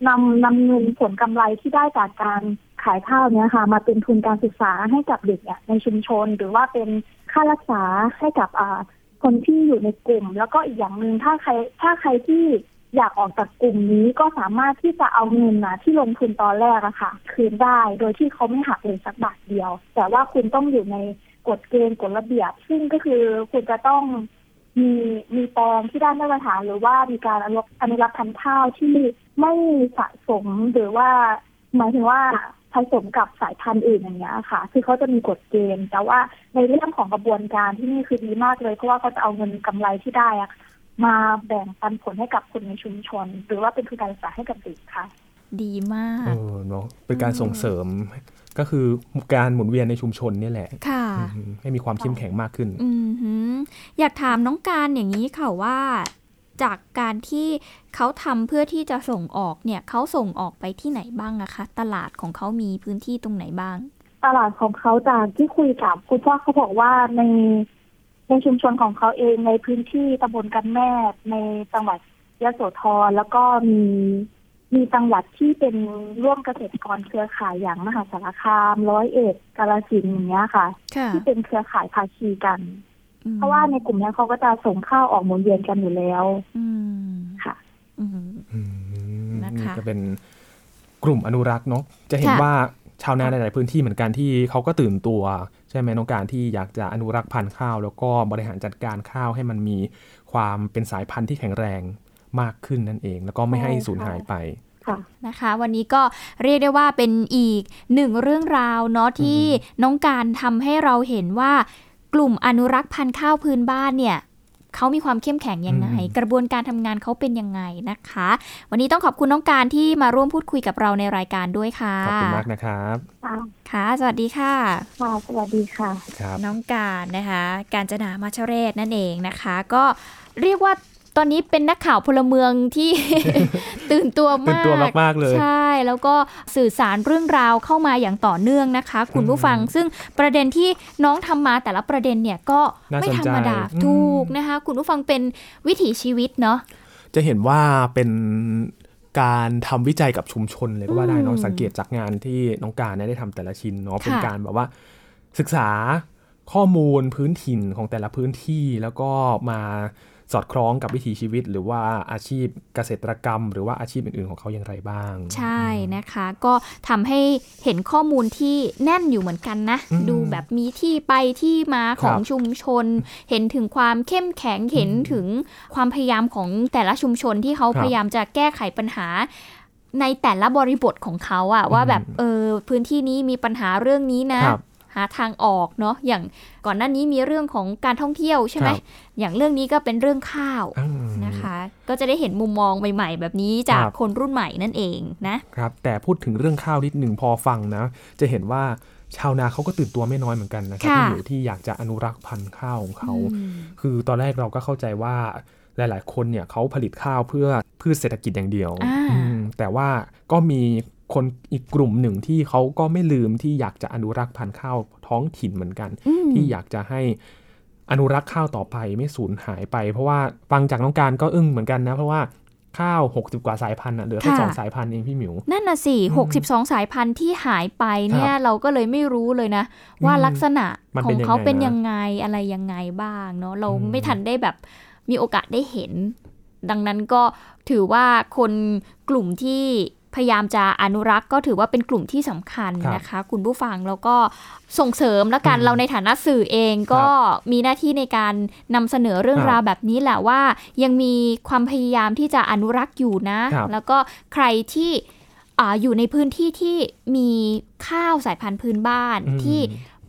นำนำเงินผลกำไรที่ได้จากการ ขายข้าวเนี้ยค่ะ มาเป็นทุนการศึกษาให้กับเด็กเนี่ยในชุมชน หรือว่าเป็นค่ารักษาให้กับอ่าคนที่อยู่ในกลุ่ม แล้วก็อีกอย่างหนึ่งถ้าใครถ้าใครที่อยากออกจากกลุ่มนี้ก็สามารถที่จะเอาเงินนะที่ลงทุนตอนแรกอะค่ะ คืนได้โดยที่เขาไม่หักเลยสักบาทเดียว แต่ว่าคุณต้องอยู่ในกฎเกณฑ์กฎระเบียบ ซึ่งก็คือคุณจะต้องมีมีแปลงที่ได้มาตรฐานหรือว่ามีการอนุรักษ์อนุรักษ์พันธุ์ข้าวที่ไม่สะสมหรือว่าหมายถึงว่า ผสมกับสายพันธุ์อื่นอย่างเงี้ยค่ะ คือเขาจะมีกฎเกณฑ์ แต่ว่าในเรื่องของกระบวนการที่นี่คือดีมากเลย เพราะว่าเขาจะเอาเงินกำไรที่ได้อะมาแบ่งปันผลให้กับคนในชุมชน หรือว่าเป็นทุนการศึกษาให้กับเด็กค่ะ ดีมากเออเนาะเป็นการส่งเสริมก็คือการหมุนเวียนในชุมชนนี่แหละ ค่ะ ให้มีความเข้มแข็งมากขึ้นอือยากถามน้องการอย่างนี้ค่ะว่า จากการที่เขาทำเพื่อที่จะส่งออกเนี่ยเขาส่งออกไปที่ไหนบ้างอะคะ ตลาดของเขามีพื้นที่ตรงไหนบ้าง ตลาดของเขาจากที่คุยกับคุณพ่อเขาบอกว่าในในชุมชนของเขาเองในพื้นที่ตำบลกันแม่ในจังหวัดยะโสธรแล้วก็มีมีจังหวัดที่เป็นร่วมเกษตรกรเครือข่ายอย่างมหาสารคามร้อยเอ็ดกาลสินอย่างเงี้ยค่ะ ที่เป็นเครือข่ายภาคีกัน เพราะว่าในกลุ่มนี้เขาก็จะส่งข้าวออกหมุนเวียนกันอยู่แล้วค่ะนะคะจะเป็นกลุ่มอนุรักษ์เนาะจะเห็นว่าชาวนาในหลายพื้นที่เหมือนกันที่เขาก็ตื่นตัว ใช่ไหมน้องการที่อยากจะอนุรักษ์พันธุ์ข้าว แล้วก็บริหารจัดการข้าวให้มันมีความเป็นสายพันธุ์ที่แข็งแรงมากขึ้นนั่นเอง แล้วก็ไม่ให้สูญหายไปนะคะวันนี้ก็เรียกได้ว่าเป็นอีกหนึ่งเรื่องราวเนาะที่น้องการทำให้เราเห็นว่า กลุ่มอนุรักษ์พันธุ์ข้าวพื้นบ้านเนี่ยเขามีความเข้มแข็งยังไง กระบวนการทำงานเขาเป็นยังไงนะคะ วันนี้ต้องขอบคุณน้องการที่มาร่วมพูดคุยกับเราในรายการด้วยค่ะ ขอบคุณมากนะครับ ค่ะ สวัสดีค่ะ ค่ะ สวัสดีค่ะ น้องการนะคะ การจนามาชเรศนั่นเองนะคะ ก็เรียกว่า ตอนนี้เป็นนักข่าวพลเมืองที่ตื่นตัวมากตื่นตัวมากเลย ใช่ แล้วก็สื่อสารเรื่องราวเข้ามาอย่างต่อเนื่องนะคะ คุณผู้ฟังซึ่งประเด็นที่น้องทำมาแต่ละประเด็นเนี่ยก็ไม่ธรรมดาถูกนะคะ คุณผู้ฟังเป็นวิถีชีวิตเนาะจะเห็นว่าเป็นการทำวิจัยกับชุมชนเลยก็ว่าได้น้องสังเกตจากงานที่น้องการได้ทำแต่ละชิ้นเนาะเป็นการแบบว่าศึกษาข้อมูลพื้นถิ่นของแต่ละพื้นที่แล้วก็มา สอดคล้องกับวิถีชีวิต หรือว่าอาชีพเกษตรกรรม หรือว่าอาชีพอื่นๆของเขาอย่างไรบ้าง ใช่นะคะ ก็ทำให้เห็นข้อมูลที่แน่นอยู่เหมือนกันนะ ดูแบบมีที่ไปที่มาของชุมชน เห็นถึงความเข้มแข็งเห็นถึงความพยายามของแต่ละชุมชนที่เขาพยายามจะแก้ไขปัญหาในแต่ละบริบทของเขาอะว่าแบบเออพื้นที่นี้มีปัญหาเรื่องนี้นะ หาทางออกเนาะอย่างก่อนหน้านี้มีเรื่องของการท่องเที่ยวใช่ไหมอย่างเรื่องนี้ก็เป็นเรื่องข้าวนะคะ ก็จะได้เห็นมุมมองใหม่ๆ แบบนี้จากคนรุ่นใหม่นั่นเองนะครับแต่พูดถึงเรื่องข้าวนิดหนึ่งพอฟังนะ จะเห็นว่าชาวนาเขาก็ตื่นตัวไม่น้อยเหมือนกันนะครับที่อยู่ที่อยากจะอนุรักษ์พันธุ์ข้าวของเขา คือตอนแรกเราก็เข้าใจว่าหลาย ๆ คนเนี่ยเขาผลิตข้าวเพื่อพืชเศรษฐกิจอย่างเดียว แต่ว่าก็มี คนอีกกลุ่มหนึ่งที่เขาก็ไม่ลืมที่อยากจะอนุรักษ์พันธุ์ข้าวท้องถิ่นเหมือนกัน ที่อยากจะให้อนุรักษ์ข้าวต่อไปไม่สูญหายไป เพราะว่าฟังจากน้องการก็อึ้งเหมือนกันนะ เพราะว่าข้าว 60 กว่าสายพันธุ์เหลือแค่สองสายพันธุ์เองพี่หมิว นั่นน่ะสิ 62 สายพันธุ์ที่หายไปเนี่ยเราก็เลยไม่รู้เลยนะ ว่าลักษณะของเขาเป็นยังไงอะไรยังไงบ้างเนาะเราไม่ทันได้แบบมีโอกาสได้เห็น ดังนั้นก็ถือว่าคนกลุ่มที่ พยายามจะอนุรักษ์ก็ถือว่าเป็นกลุ่มที่สำคัญนะคะ คุณผู้ฟังแล้วก็ส่งเสริมแล้วกันเราในฐานะสื่อเองก็มีหน้าที่ในการนำเสนอเรื่องราวแบบนี้แหละว่า ยังมีความพยายามที่จะอนุรักษ์อยู่นะ แล้วก็ใครที่อยู่ในพื้นที่ที่มีข้าวสายพันธุ์พื้นบ้านที่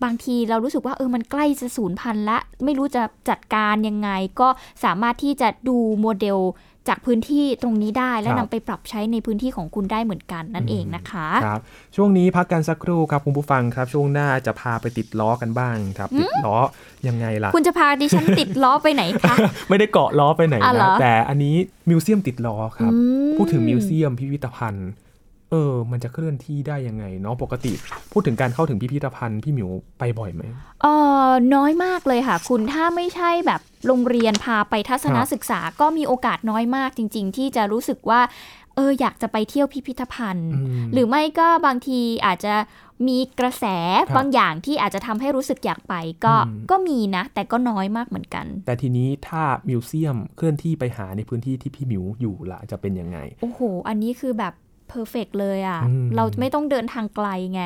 บางทีเรารู้สึกว่าเออมันใกล้จะสูญพันธุ์ละ ไม่รู้จะจัดการยังไง ก็สามารถที่จะดูโมเดล จากพื้นที่ตรงนี้ได้และนำไปปรับใช้ในพื้นที่ของคุณได้เหมือนกันนั่นเองนะคะครับช่วงนี้พักกันสักครู่ครับคุณผู้ฟังครับ ช่วงหน้าจะพาไปติดล้อกันบ้างครับติดล้อยังไงล่ะ คุณจะพาดิฉันติดล้อไปไหนคะไม่ได้เกาะล้อไปไหนนะแต่อันนี้มิวเซียมติดล้อครับพูดถึงมิวเซียมพิพิธภัณฑ์ เออ มันจะเคลื่อนที่ได้ยังไงเนาะปกติ พูดถึงการเข้าถึงพิพิธภัณฑ์พี่หมิวไปบ่อยไหมเออน้อยมากเลยค่ะ คุณถ้าไม่ใช่แบบโรงเรียนพาไปทัศนศึกษาก็มีโอกาสน้อยมากจริง ๆ ที่จะรู้สึกว่า เอออยากจะไปเที่ยวพิพิธภัณฑ์ หรือไม่ก็บางทีอาจจะมีกระแสบางอย่างที่อาจจะทำให้รู้สึกอยากไปก็ก็มีนะ แต่ก็น้อยมากเหมือนกัน แต่ทีนี้ถ้ามิวเซียมเคลื่อนที่ไปหาในพื้นที่ที่พี่หมิวอยู่ละจะเป็นยังไง โอ้โห อันนี้คือแบบ เพอร์เฟกเลยอะ่ะ เราไม่ต้องเดินทางไกลไง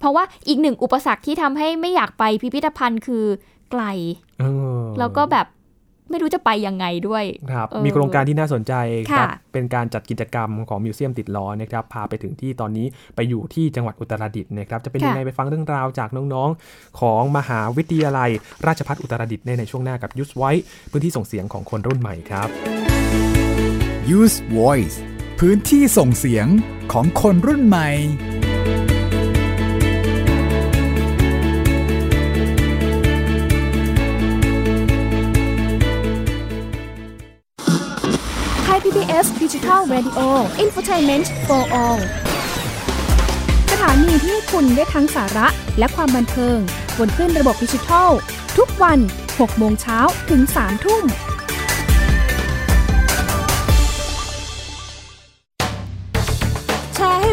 เพราะว่าอีกหนึ่งอุปสรรคที่ทำให้ไม่อยากไปพิพิธภัณฑ์คือไกล แล้วก็แบบไม่รู้จะไปยังไงด้วยครับมีโครงการที่น่าสนใจครับเป็นการจัดกิจกรรมของมิวเซียมติดล้อนะครับพาไปถึงที่ตอนนี้ไปอยู่ที่จังหวัดอุตรดิตถ์นะครับจะเป็นยังไงไปฟังเรื่องราวจากน้องๆ ของมหาวิทยาลัย ราชภัฏอุตรดิตถ์ในในช่วงหน้ากับ Use Voice พื้นที่ส่งเสียงของคนรุ่นใหม่ครับ Use Voice พื้นที่ส่งเสียงของคนรุ่นใหม่ ไทย PBS Digital Radio Infotainment for All สถานีที่คุณได้ทั้งสาระและความบันเทิง บนขึ้นระบบดิจิทัล ทุกวัน 6 โมงเช้าถึง 3 ทุ่ม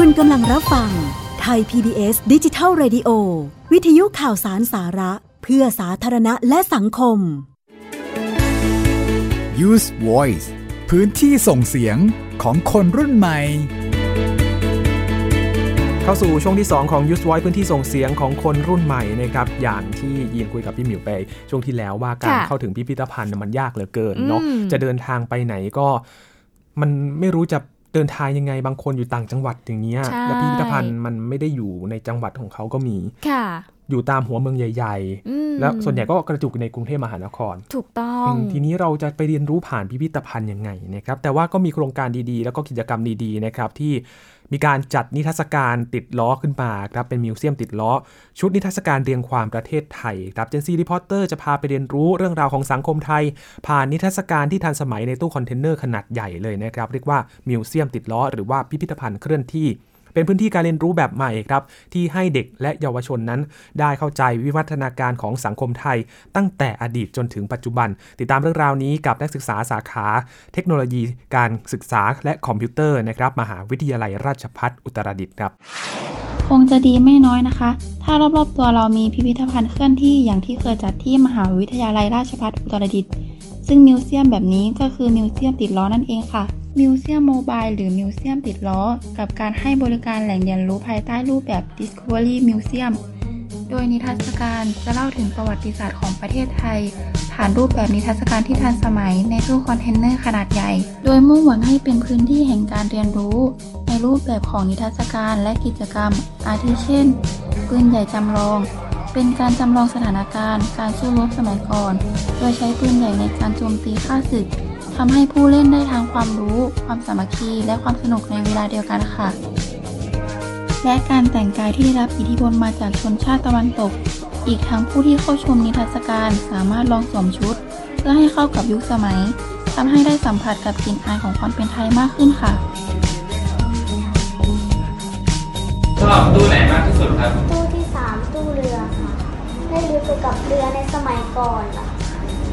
คุณกำลังรับฟังไทย PBS ดิจิทัล Radio วิทยุข่าวสารสาระ เพื่อสาธารณะและสังคม Use Voice พื้นที่ส่งเสียงของคนรุ่นใหม่ เข้าสู่ช่วงที่ 2 ของ Use Voice พื้นที่ส่งเสียงของคนรุ่นใหม่นะครับอย่างที่ยินคุยกับพี่หมิวไป ช่วงที่แล้วว่าการเข้าถึงพิพิธภัณฑ์มันยากเหลือเกินเนาะจะเดินทางไปไหนก็มันไม่รู้จะ เดินทางยังไงบางคนอยู่ต่างจังหวัดอย่างเงี้ยแล้วพิพิธภัณฑ์มันไม่ได้อยู่ในจังหวัดของเขาก็มีค่ะอยู่ตามหัวเมืองใหญ่ ๆ แล้วส่วนใหญ่ก็กระจุกในกรุงเทพมหานคร ถูกต้อง ทีนี้เราจะไปเรียนรู้ผ่านพิพิธภัณฑ์ยังไงนะครับ แต่ว่าก็มีโครงการดีๆ แล้วก็กิจกรรมดีๆ นะครับที่ มีการจัดนิทรรศการติดล้อขึ้นมาครับเป็นมิวเซียมติดล้อ ชุดนิทรรศการเรียงความประเทศไทยครับ Gen Z Reporter จะพาไปเรียนรู้เรื่องราวของสังคมไทย ผ่านนิทรรศการที่ทันสมัยในตู้คอนเทนเนอร์ขนาดใหญ่เลยนะครับเรียกว่ามิวเซียมติดล้อหรือว่าพิพิธภัณฑ์เคลื่อนที่ เป็นพื้นที่การเรียนรู้แบบใหม่ครับที่ให้เด็กและเยาวชนนั้น ได้เข้าใจวิวัฒนาการของสังคมไทย ตั้งแต่อดีตจนถึงปัจจุบัน ติดตามเรื่องราวนี้กับนักศึกษาสาขา เทคโนโลยี การศึกษาและคอมพิวเตอร์นะครับมหาวิทยาลัยราชภัฏอุตรดิตถ์ครับคงจะดีไม่น้อยนะคะ ถ้ารอบๆตัวเรามีพิพิธภัณฑ์เคลื่อนที่อย่างที่เคยจัดที่มหาวิทยาลัยราชภัฏอุตรดิตถ์ซึ่งมิวเซียมแบบนี้ก็คือมิวเซียมติดล้อนั่นเองค่ะ มิวเซียมโมบายหรือมิวเซียมติดล้อ กับการให้บริการแหล่งเรียนรู้ภายใต้รูปแบบ Discovery Museum โดยนิทรรศการจะเล่าถึงประวัติศาสตร์ของประเทศไทย ผ่านรูปแบบนิทรรศการที่ทันสมัยในตู้คอนเทนเนอร์ขนาดใหญ่ โดยมุ่งหวังให้เป็นพื้นที่แห่งการเรียนรู้ ในรูปแบบของนิทรรศการและกิจกรรม อาทิเช่นปืนใหญ่จำลอง เป็นการจำลองสถานการณ์ การสู้รบสมัยก่อน โดยใช้ปืนใหญ่ในการโจมตีข้าศึก ทำให้ผู้เล่นได้ทั้งความรู้ ความสามัคคี และความสนุกในเวลาเดียวกันค่ะ และการแต่งกายที่ได้รับอิทธิพลมาจากชนชาติตะวันตก อีกทั้งผู้ที่เข้าชมนิทรรศการสามารถลองสวมชุด เพื่อให้เข้ากับยุคสมัยทำให้ได้สัมผัสกับกลิ่นอายของความเป็นไทยมากขึ้นค่ะชอบตู้ไหนมากที่สุดครับ ตู้ที่สามตู้เรือค่ะได้รู้เกี่ยวกับเรือในสมัยก่อนค่ะ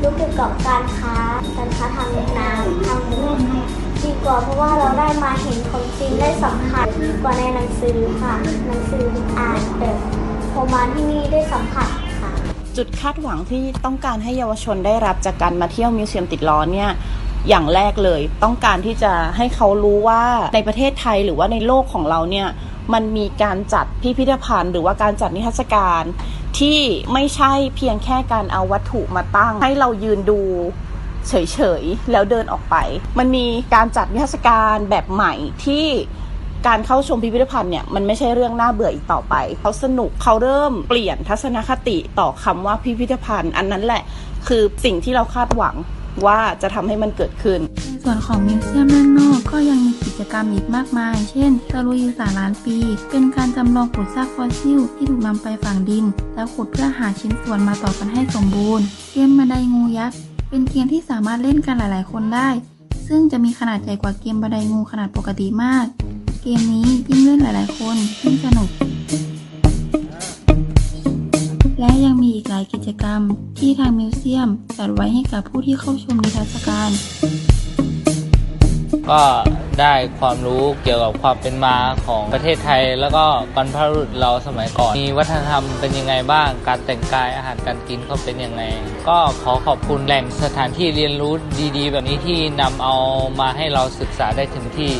รู้เกี่ยวกับการค้าการค้าทางน้ำทางบกดีกว่าเพราะว่าเราได้มาเห็นของจริงได้สัมผัสดีกว่าในหนังสือค่ะหนังสืออ่านแต่พอมาที่นี่ได้สัมผัสค่ะจุดคาดหวังที่ต้องการให้เยาวชนได้รับจากการมาเที่ยวมิวเซียมติดล้อเนี่ย อย่างแรกเลย ต้องการที่จะให้เขารู้ว่าในประเทศไทยหรือว่าในโลกของเราเนี่ยมันมีการจัดพิพิธภัณฑ์ หรือว่าการจัดนิทรรศการ ที่ไม่ใช่เพียงแค่การเอาวัตถุมาตั้ง ให้เรายืนดูเฉยๆ แล้วเดินออกไป มันมีการจัดนิทรรศการแบบใหม่ที่การเข้าชมพิพิธภัณฑ์เนี่ยมันไม่ใช่เรื่องน่าเบื่ออีกต่อไป เขาสนุกเขาเริ่มเปลี่ยนทัศนคติต่อคำว่าพิพิธภัณฑ์ อันนั้นแหละคือสิ่งที่เราคาดหวัง ว่าจะทำให้มันเกิดขึ้น ในส่วนของมิวเซียมด้านนอกก็ยังมีกิจกรรมอีกมากมาย เช่นตะลุยสานล้านปี เป็นการจำลองขุดซากฟอสซิลที่ถูกนำไปฝังดิน แล้วขุดเพื่อหาชิ้นส่วนมาต่อกันให้สมบูรณ์ เกมบันไดงูยักษ์ เป็นเกมที่สามารถเล่นกันหลาย ๆ คนได้ ซึ่งจะมีขนาดใหญ่กว่าเกมบันไดงูขนาดปกติมาก เกมนี้ยิ่งเล่นหลาย ๆ คนยิ่งสนุก และยังมีอีกหลายกิจกรรมที่ทางมิวเซียมจัดไว้ให้กับผู้ที่เข้าชมนิทรรศการ ก็ได้ความรู้เกี่ยวกับความเป็นมาของประเทศไทย แล้วก็บรรพบุรุษเราสมัยก่อน มีวัฒนธรรมเป็นยังไงบ้าง การแต่งกายอาหารการกินเขาเป็นยังไง ก็ขอขอบคุณแหล่งสถานที่เรียนรู้ดีๆ แบบนี้ที่นำเอามาให้เราศึกษาได้ถึงที่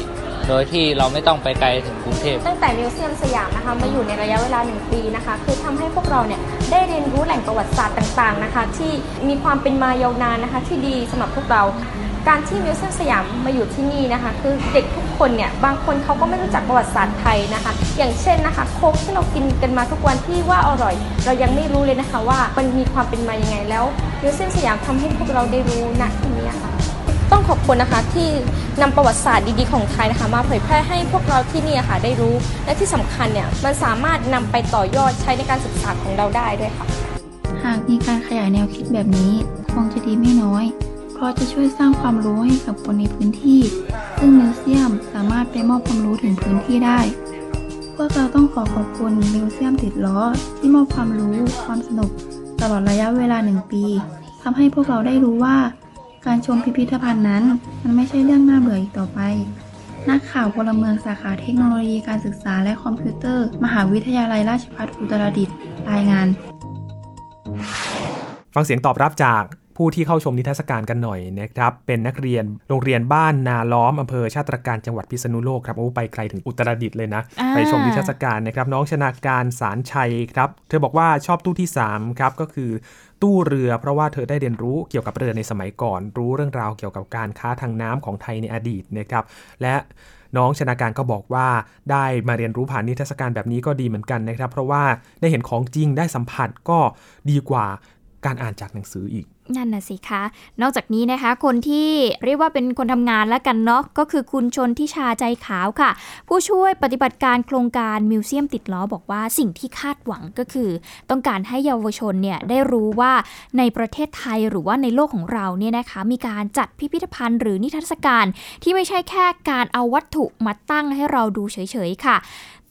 โดยที่เราไม่ต้องไปไกลถึงกรุงเทพตั้งแต่มิวเซียมสยามนะคะมาอยู่ในระยะเวลาหนึ่งปีนะคะ คือทำให้พวกเราเนี่ย ได้เรียนรู้แหล่งประวัติศาสตร์ต่างๆนะคะ ที่มีความเป็นมายาวนานนะคะ ที่ดีสำหรับพวกเรา การที่มิวเซียมสยามมาอยู่ที่นี่นะคะ คือเด็กทุกคนเนี่ยบางคนเขาก็ไม่รู้จักประวัติศาสตร์ไทยนะคะ อย่างเช่นนะคะโค้กที่เรากินกันมาทุกวันที่ว่าอร่อย เรายังไม่รู้เลยนะคะว่ามันมีความเป็นมายังไงแล้วมิวเซียมสยามทำให้พวกเราได้รู้ณที่นี้ค่ะ ต้องขอบคุณนะคะที่นำประวัติศาสตร์ดีๆของไทยนะคะ มาเผยแพร่ให้พวกเราที่นี่ค่ะได้รู้ และที่สำคัญเนี่ยมันสามารถนำไปต่อยอดใช้ในการศึกษาของเราได้ด้วยค่ะ หากมีการขยายแนวคิดแบบนี้ คงจะดีไม่น้อย เพราะจะช่วยสร้างความรู้ให้กับคนในพื้นที่ ซึ่งมิวเซียมสามารถไปมอบความรู้ถึงพื้นที่ได้ พวกเราต้องขอขอบคุณมิวเซียมติดล้อ ที่มอบความรู้ ความสนุก ตลอดระยะเวลาหนึ่งปีทำให้พวกเราได้รู้ว่า การชมพิพิธภัณฑ์นั้น มันไม่ใช่เรื่องน่าเบื่ออีกต่อไป นักข่าวพลเมืองสาขาเทคโนโลยีการศึกษาและคอมพิวเตอร์ มหาวิทยาลัยราชภัฏอุตรดิตถ์รายงาน ฟังเสียงตอบรับจากผู้ที่เข้าชมนิทรรศการกันหน่อยนะครับ เป็นนักเรียนโรงเรียนบ้านนาล้อมอำเภอชาติตรการจังหวัดพิษณุโลกครับโอ้ไปไกลถึงอุตรดิตถ์เลยนะ ไปชมนิทรรศการนะครับ น้องชนาการสารชัยครับ เธอบอกว่าชอบตู้ที่3ครับก็คือตู้เรือเพราะว่าเธอได้เรียนรู้เกี่ยวกับเรือในสมัยก่อน รู้เรื่องราวเกี่ยวกับการค้าทางน้ำของไทยในอดีตนะครับและน้องชนาการก็บอกว่าได้มาเรียนรู้ผ่านนิทรรศการแบบนี้ก็ดีเหมือนกันนะครับ เพราะว่าได้เห็นของจริงได้สัมผัสก็ดีกว่าการอ่านจากหนังสืออีก นั่นน่ะสิคะ นอกจากนี้นะคะ คนที่เรียกว่าเป็นคนทำงานแล้วกันเนาะ ก็คือคุณชนทิชาใจขาวค่ะ ผู้ช่วยปฏิบัติการโครงการมิวเซียมติดล้อบอกว่าสิ่งที่คาดหวังก็คือ ต้องการให้เยาวชนเนี่ยได้รู้ว่าในประเทศไทยหรือว่าในโลกของเราเนี่ยนะคะ มีการจัดพิพิธภัณฑ์หรือนิทรรศการ ที่ไม่ใช่แค่การเอาวัตถุมาตั้งให้เราดูเฉยๆค่ะ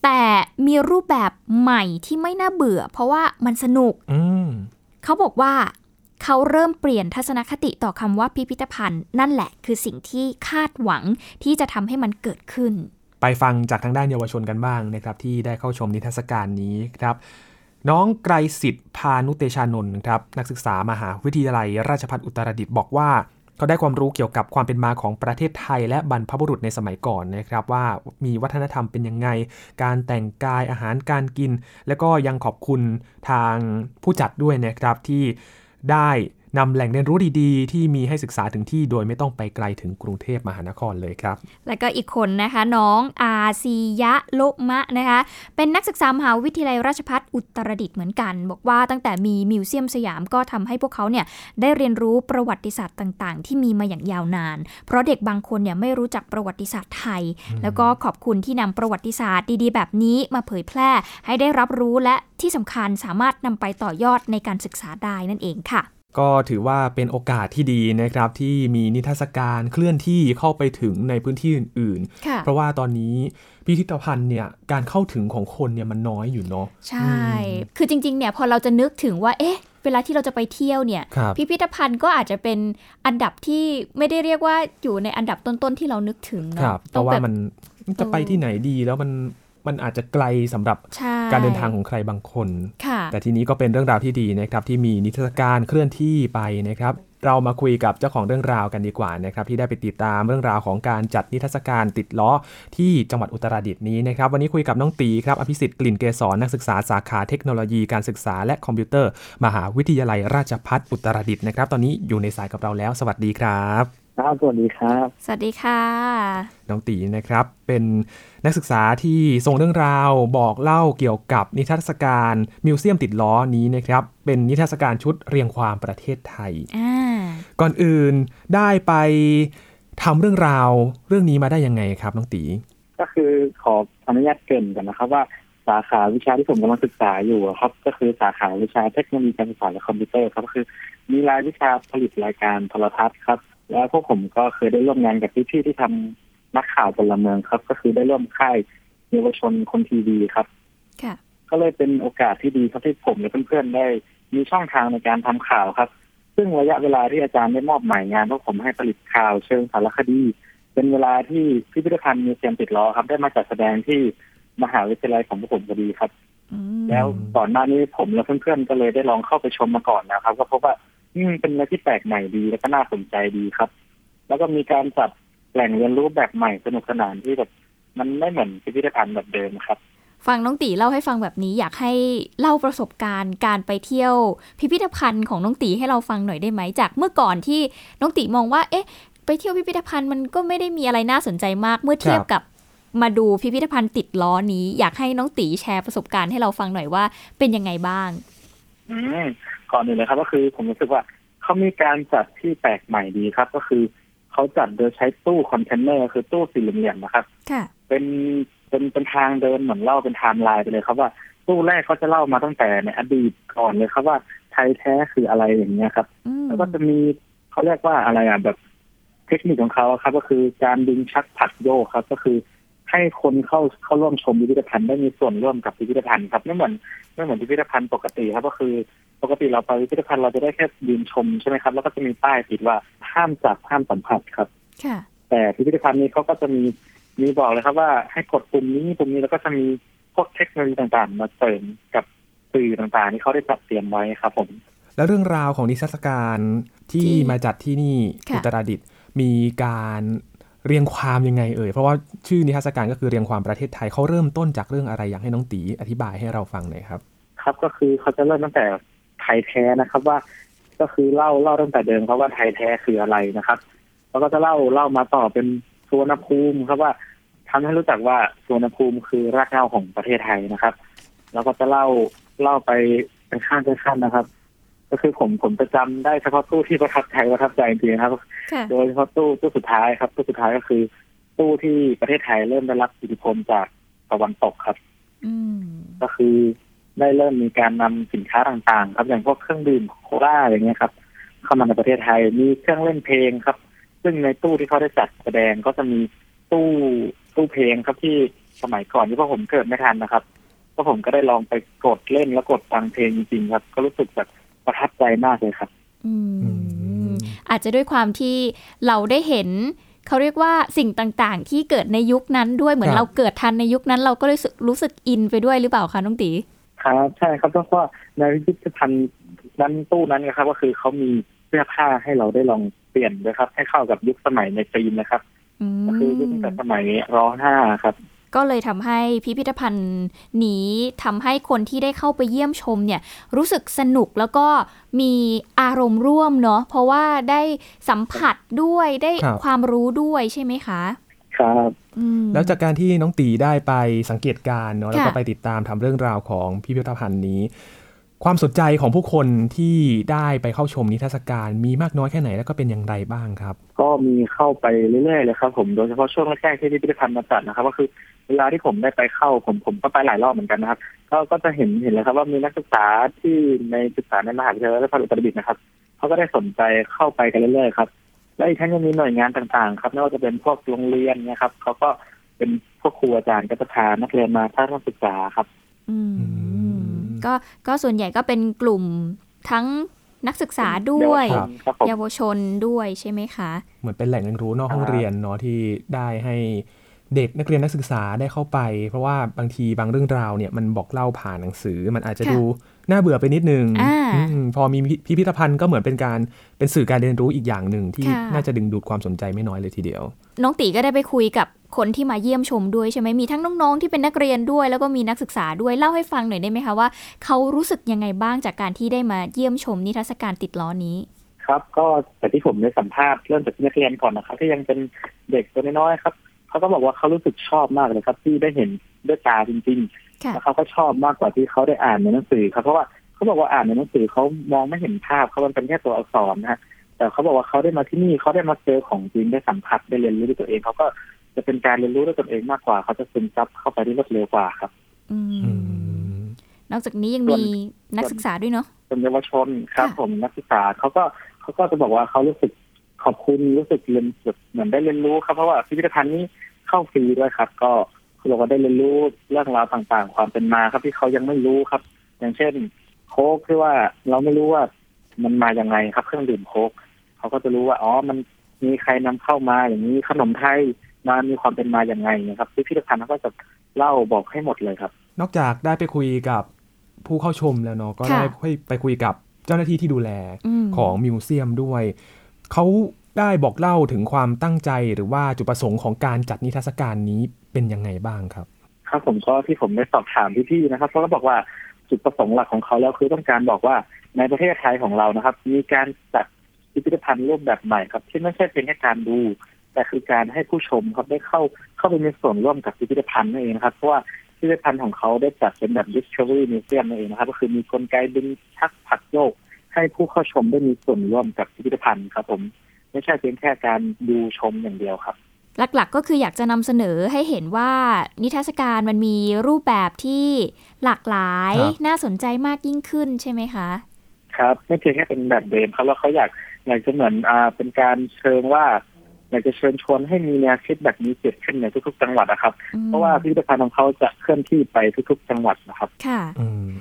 แต่มีรูปแบบใหม่ที่ไม่น่าเบื่อ เพราะว่ามันสนุกอืมเขาบอกว่า เขาเริ่มเปลี่ยนทัศนคติต่อคำว่าพิพิธภัณฑ์ นั่นแหละคือสิ่งที่คาดหวังที่จะทำให้มันเกิดขึ้น ไปฟังจากทางด้านเยาวชนกันบ้างนะครับ ที่ได้เข้าชมนิทรรศการนี้ครับน้องไกรสิทธิ์พานุเตชานนท์ครับนักศึกษามหาวิทยาลัย ราชภัฏอุตรดิตถ์บอกว่า เขาได้ความรู้เกี่ยวกับความเป็นมาของประเทศไทย และบรรพบุรุษในสมัยก่อนนะครับว่ามีวัฒนธรรมเป็นยังไง การแต่งกายอาหารการกิน แล้วก็ยังขอบคุณทางผู้จัดด้วยนะครับที่ ได้ นำแหล่งเรียนรู้ดีๆ ที่มีให้ศึกษาถึงที่โดยไม่ต้องไปไกลถึงกรุงเทพมหานครเลยครับ แล้วก็อีกคนนะคะน้องอาซียะโลมะนะคะ เป็นนักศึกษามหาวิทยาลัยราชภัฏอุตรดิตถ์เหมือนกัน บอกว่าตั้งแต่มีมิวเซียมสยามก็ทำให้พวกเขาเนี่ยได้เรียนรู้ประวัติศาสตร์ต่างๆ ที่มีมาอย่างยาวนาน เพราะเด็กบางคนเนี่ยไม่รู้จักประวัติศาสตร์ไทย แล้วก็ขอบคุณที่นำประวัติศาสตร์ดีๆ แบบนี้มาเผยแพร่ ให้ได้รับรู้และที่สำคัญสามารถนำไปต่อยอดในการศึกษาได้นั่นเองค่ะ ก็ถือว่าเป็นโอกาสที่ดีนะครับที่มีนิทรรศการเคลื่อนที่เข้าไปถึงในพื้นที่อื่นค่ะๆเพราะว่าตอนนี้พิพิธภัณฑ์เนี่ยการเข้าถึงของคนเนี่ยมันน้อยอยู่เนาะใช่ คือจริงๆเนี่ยพอเราจะนึกถึงว่าเอ๊ะเวลาที่เราจะไปเที่ยวเนี่ยครับพิพิธภัณฑ์ก็อาจจะเป็นอันดับที่ไม่ได้เรียกว่าอยู่ในอันดับต้นๆที่เรานึกถึงครัเนาะบเพราะว่ามันจะไปที่ไหนดีแล้วมัน มันอาจจะไกลสำหรับใช่การเดินทางของใครบางคนค่ะแต่ทีนี้ก็เป็นเรื่องราวที่ดีนะครับที่มีนิทรรศการเคลื่อนที่ไปนะครับเรามาคุยกับเจ้าของเรื่องราวกันดีกว่านะครับที่ได้ไปติดตามเรื่องราวของการจัดนิทรรศการติดล้อที่จังหวัดอุตรดิตถ์นี้นะครับวันนี้คุยกับน้องตีครับอภิสิทธิ์กลิ่นเกษรนักศึกษาสาขาเทคโนโลยีการศึกษาและคอมพิวเตอร์ มหาวิทยาลัยราชภัฏอุตรดิตถ์นะครับตอนนี้อยู่ในสายกับเราแล้ว สวัสดีครับ ครับสวัสดีครับ สวัสดีค่ะ น้องตีนะครับ เป็นนักศึกษาที่ส่งเรื่องราวบอกเล่าเกี่ยวกับนิทรรศการมิวเซียมติดล้อนี้นะครับ เป็นนิทรรศการชุดเรียงความประเทศไทยอ่าก่อนอื่นได้ไปทำเรื่องราวเรื่องนี้มาได้ยังไงครับน้องตี ก็คือขออนุญาตเกรินกันนะครับว่าสาขาวิชาที่ผมกำลังศึกษาอยู่อะครับ ก็คือสาขาวิชาเทคโนโลยีการสื่อสารและคอมพิวเตอร์ครับก็คือ มีรายวิชาผลิตรายการโทรทัศน์ครับ แล้วพวกผมก็เคยได้ร่วมงานกับพี่ๆที่ทำนักข่าวพลเมืองครับ ก็คือได้ร่วมค่ายเยาวชนคนทีวีครับค่ะก็เลยเป็นโอกาสที่ดีครับที่ผมและเพื่อนๆได้มีช่องทางในการทำข่าวครับ ซึ่งระยะเวลาที่อาจารย์ได้มอบหมายงานพวกผมให้ผลิตข่าวเชิงสารคดี เป็นเวลาที่พิพิธภัณฑ์มิวเซียมติดล้อครับ ได้มาจัดแสดงที่มหาวิทยาลัยของพวกผมพอดีครับ แล้วก่อนหน้านี้ผมและเพื่อนๆก็เลยได้ลองเข้าไปชมมาก่อนนะครับ ก็พบว่า อืมเป็นอะไรที่แปลกใหม่ดีแล้วก็น่าสนใจดีครับ แล้วก็มีการจัดแหล่งเรียนรู้แบบใหม่สนุกสนานที่แบบมันไม่เหมือนพิพิธภัณฑ์แบบเดิมครับ ฟังน้องตีเล่าให้ฟังแบบนี้อยากให้เล่าประสบการณ์การไปเที่ยว พิพิธภัณฑ์ของน้องตีให้เราฟังหน่อยได้ไหมจากเมื่อก่อนที่น้องตีมองว่า เอ๊ะ ไปเที่ยวพิพิธภัณฑ์มันก็ไม่ได้มีอะไรน่าสนใจมากเมื่อเทียบกับมาดูพิพิธภัณฑ์ติดล้อนี้ อยากให้น้องตีแชร์ประสบการณ์ให้เราฟังหน่อยว่าเป็นยังไงบ้าง อืม ก่อนอื่นเลยครับ ก็คือผมรู้สึกว่าเขามีการจัดที่แปลกใหม่ดีครับ ก็คือเขาจัดโดยใช้ตู้คอนเทนเนอร์คือตู้สี่เหลี่ยมๆนะครับค่ะเป็นเป็นเป็นทางเดินเหมือนเล่าเป็นไทม์ไลน์ไปเลยครับว่าตู้แรกเขาจะเล่ามาตั้งแต่ในอดีตก่อนเลยครับว่าไทยแท้คืออะไรอย่างเงี้ยครับ แล้วก็จะมีเขาเรียกว่าอะไรอะแบบเทคนิคของเขาครับ ก็คือการดึงชักผลักโยกครับ ก็คือให้คนเข้าเข้าร่วมชมพิพิธภัณฑ์ได้มีส่วนร่วมกับพิพิธภัณฑ์ครับไม่เหมือนไม่เหมือนพิพิธภัณฑ์ปกติครับ ก็คือ ปกติเราไปพิพิธภัณฑ์เราจะได้แค่ยืนชมใช่ไหมครับ แล้วก็จะมีป้ายติดว่าห้ามจับห้ามสัมผัสครับค่ะแต่พิพิธภัณฑ์นี้เขาก็จะมีมีบอกเลยครับว่าให้กดปุ่มนี้ปุ่มนี้แล้วก็จะมีพวกเทคโนโลยีต่างๆ มาเสริมกับสื่อต่างๆที่เขาได้จัดเตรียมไว้ครับผม แล้วเรื่องราวของนิทรรศการที่มาจัดที่นี่ค่ะอุตรดิตถ์มีการเรียงความยังไงเอ่ยเพราะว่าชื่อนิทรรศการก็คือเรียงความประเทศไทยเขาเริ่มต้นจากเรื่องอะไรอยากให้น้องตีอธิบายให้เราฟังหน่อยครับ ครับก็คือเขาจะเริ่มตั้งแต่ ไทยแท้นะครับว่า ก็คือเล่าเล่าตั้งแต่เดิมครับว่าไทยแท้คืออะไรนะครับ แล้วก็จะเล่าเล่ามาต่อเป็นสุวรรณภูมิครับว่าทำให้รู้จักว่าสุวรรณภูมิคือรากเหง้าของประเทศไทยนะครับ แล้วก็จะเล่าเล่าไปเป็นขั้นเป็นขั้นนะครับ ก็คือผมผมจะจำได้เฉพาะตู้ที่ประทับใจประทับใจจริงๆครับค่ะโดยเฉพาะตู้ตู้สุดท้ายครับ ตู้สุดท้ายก็คือตู้ที่ประเทศไทยเริ่มได้รับอิทธิพลจากตะวันตกครับอืมก็คือ ได้เริ่มมีการนำสินค้าต่างๆ ครับ อย่างพวกเครื่องดื่มโคลาอย่างเงี้ยครับ เข้ามาในประเทศไทยมีเครื่องเล่นเพลงครับ ซึ่งในตู้ที่เขาได้จัดแสดงก็จะมีตู้ตู้เพลงครับที่สมัยก่อนที่พวกผมเกิดไม่ทันนะครับก็ผมก็ได้ลองไปกดเล่นแล้วกดฟังเพลงจริงๆครับ ก็รู้สึกแบบประทับใจมากเลยครับ อืมอาจจะด้วยความที่เราได้เห็นเขาเรียกว่าสิ่งต่างๆ ที่เกิดในยุคนั้นด้วยเหมือนครับเราเกิดทันในยุคนั้น เราก็รู้สึกรู้สึกอินไปด้วยหรือเปล่าคะน้องตี ครับใช่ครับเพราะว่าในพิพิธภัณฑ์นั้นตู้นั้นนะครับ ก็คือเขามีเสื้อผ้าให้เราได้ลองเปลี่ยนด้วยครับ ให้เข้ากับยุคสมัยในจีนนะครับอืมก็คือยุคตั้งแต่สมัยรห้าครับ ก็เลยทำให้พิพิธภัณฑ์นี้ทำให้คนที่ได้เข้าไปเยี่ยมชมเนี่ย รู้สึกสนุกแล้วก็มีอารมณ์ร่วมเนาะเพราะว่าได้สัมผัสด้วยได้ครับความรู้ด้วยใช่ไหมคะ ครับอืม แล้วจากการที่น้องตีได้ไปสังเกตการณ์เนาะแล้วก็ค่ะไปติดตามทำเรื่องราวของพิพิธภัณฑ์นี้ ความสนใจของผู้คนที่ได้ไปเข้าชมนิทรรศการมีมากน้อยแค่ไหนแล้วก็เป็นอย่างไรบ้างครับ ก็มีเข้าไปเรื่อยๆเลยครับผมโดยเฉพาะช่วงแรกๆที่พิพิธภัณฑ์มาจัดนะครับ ก็คือเวลาที่ผมได้ไปเข้าผมผมก็ไปหลายรอบเหมือนกันนะครับ ก็ก็จะเห็นเห็นเลยครับว่ามีนักศึกษาที่ในศึกษาในมหาวิทยาลัยราชภัฏอุตรดิตถ์นะครับเขาก็ได้สนใจเข้าไปกันเรื่อยๆครับ และอีกทั้งยังมีหน่วยงานต่างๆ ครับไม่ว่าจะเป็นพวกโรงเรียนนะครับเขาก็เป็นพวกครูอาจารย์ก็จะพานักเรียนมาทัศนศึกษาครับ อืมก็ก็ส่วนใหญ่ก็เป็นกลุ่มทั้งนักศึกษาด้วยเยาวชนด้วยใช่ไหมคะ เหมือนเป็นแหล่งเรียนรู้นอกห้องเรียนเนาะที่ได้ให้เด็กนักเรียนนักศึกษาได้เข้าไป เพราะว่าบางทีบางเรื่องราวเนี่ยมันบอกเล่าผ่านหนังสือ มันอาจจะดู น่าเบื่อไปนิดนึงอพอมีพิพิธภัณฑ์ก็เหมือนเป็นการเป็นสื่อการเรียนรู้อีกอย่างหนึ่งที่น่าจะดึงดูดความสนใจไม่น้อยเลยทีเดียว น้องตีก็ได้ไปคุยกับคนที่มาเยี่ยมชมด้วยใช่ไหมมีทั้งน้องๆที่เป็นนักเรียนด้วย แล้วก็มีนักศึกษาด้วยเล่าให้ฟังหน่อยได้ไหมคะว่าเขารู้สึกยังไงบ้างจากการที่ได้มาเยี่ยมชมนิทรรศการติดล้อนี้ครับ ก็แต่ที่ผมได้สัมภาษณ์เริ่มจากนักเรียนก่อนนะครับที่ยังเป็นเด็กตัวน้อยๆครับเขาก็บอกว่าเขารู้สึกชอบมากเลยครับ ที่ได้เห็นด้วยตาจริงๆ แล้วเขาก็ชอบมากกว่าที่เขาได้อ่านในหนังสือครับเพราะว่าเขาบอกว่าอ่านในหนังสือเขามองไม่เห็นภาพเขามันเป็นแค่ตัวอักษรนะฮะแต่เขาบอกว่าเขาได้มาที่นี่เขาได้มาเจอของจริงได้สัมผัสได้เรียนรู้ด้วยตัวเองเขาก็จะเป็นการเรียนรู้ด้วยตนเองมากกว่า เขาจะซึมซับเข้าไปได้รวดเร็วกว่าครับนอกจากนี้ยังมีนักศึกษาด้วยเนาะเป็นเยาวชนครับผมนักศึกษาเขาก็เขาก็จะบอกว่าเขารู้สึกขอบคุณรู้สึกเรียนเหมือนได้เรียนรู้ครับเพราะว่าพิพิธภัณฑ์นี้เข้าฟรีด้วยครับ ก็ เราก็ได้เรียนรู้เรื่องราวต่างๆ ความเป็นมาครับที่เขายังไม่รู้ครับ อย่างเช่น โค้กที่ว่าเราไม่รู้ว่ามันมาอย่างไงครับ เครื่องดื่มโค้กเขาก็จะรู้ว่าอ๋อมันมีใครนำเข้ามาอย่างนี้ขนมไทยมามีความเป็นมาอย่างไงนะครับพิพิธภัณฑ์ก็จะเล่าบอกให้หมดเลยครับ นอกจากได้ไปคุยกับผู้เข้าชมแล้วเนาะก็ได้ไปคุยกับเจ้าหน้าที่ที่ดูแลของมิวเซียมด้วยเขาได้บอกเล่าถึงความตั้งใจหรือว่าจุดประสงค์ของการจัดนิทรรศการนี้ เป็นยังไงบ้างครับ ครับผมก็ที่ผมได้สอบถามพี่ๆนะครับเขาก็บอกว่าจุดประสงค์หลักของเขาแล้วคือต้องการบอกว่าในประเทศไทยของเรานะครับ มีการจัดพิพิธภัณฑ์รูปแบบใหม่ครับ ที่ไม่ใช่เป็นแค่การดู แต่คือการให้ผู้ชมครับได้เข้าเข้าไปมีส่วนร่วมกับพิพิธภัณฑ์นั่นเองนะครับเพราะว่าพิพิธภัณฑ์ของเขาได้จัดเป็นแบบ Discovery Museum นั่นเองนะครับ ก็คือมีกลไกดึงทักผักโยก ให้ผู้เข้าชมได้มีส่วนร่วมกับพิพิธภัณฑ์ครับผม ไม่ใช่เพียงแค่การดูชมอย่างเดียวครับ หลักๆก็คืออยากจะนำเสนอให้เห็นว่านิทรรศการมันมีรูปแบบที่หลากหลายน่าสนใจมากยิ่งขึ้นใช่ไหมคะ ครับไม่เพียงแค่เป็นแบบเดิมครับแล้วเขาอยากอยากจะเหมือนอ่าเป็นการเชิงว่าอยากจะเชิญชวนให้มีแนวคิดแบบนี้เกิดขึ้นในทุกๆ จังหวัดนะครับ เพราะว่าพิพิธภัณฑ์ของเขาจะเคลื่อนที่ไปทุกๆ จังหวัดนะครับ ค่ะ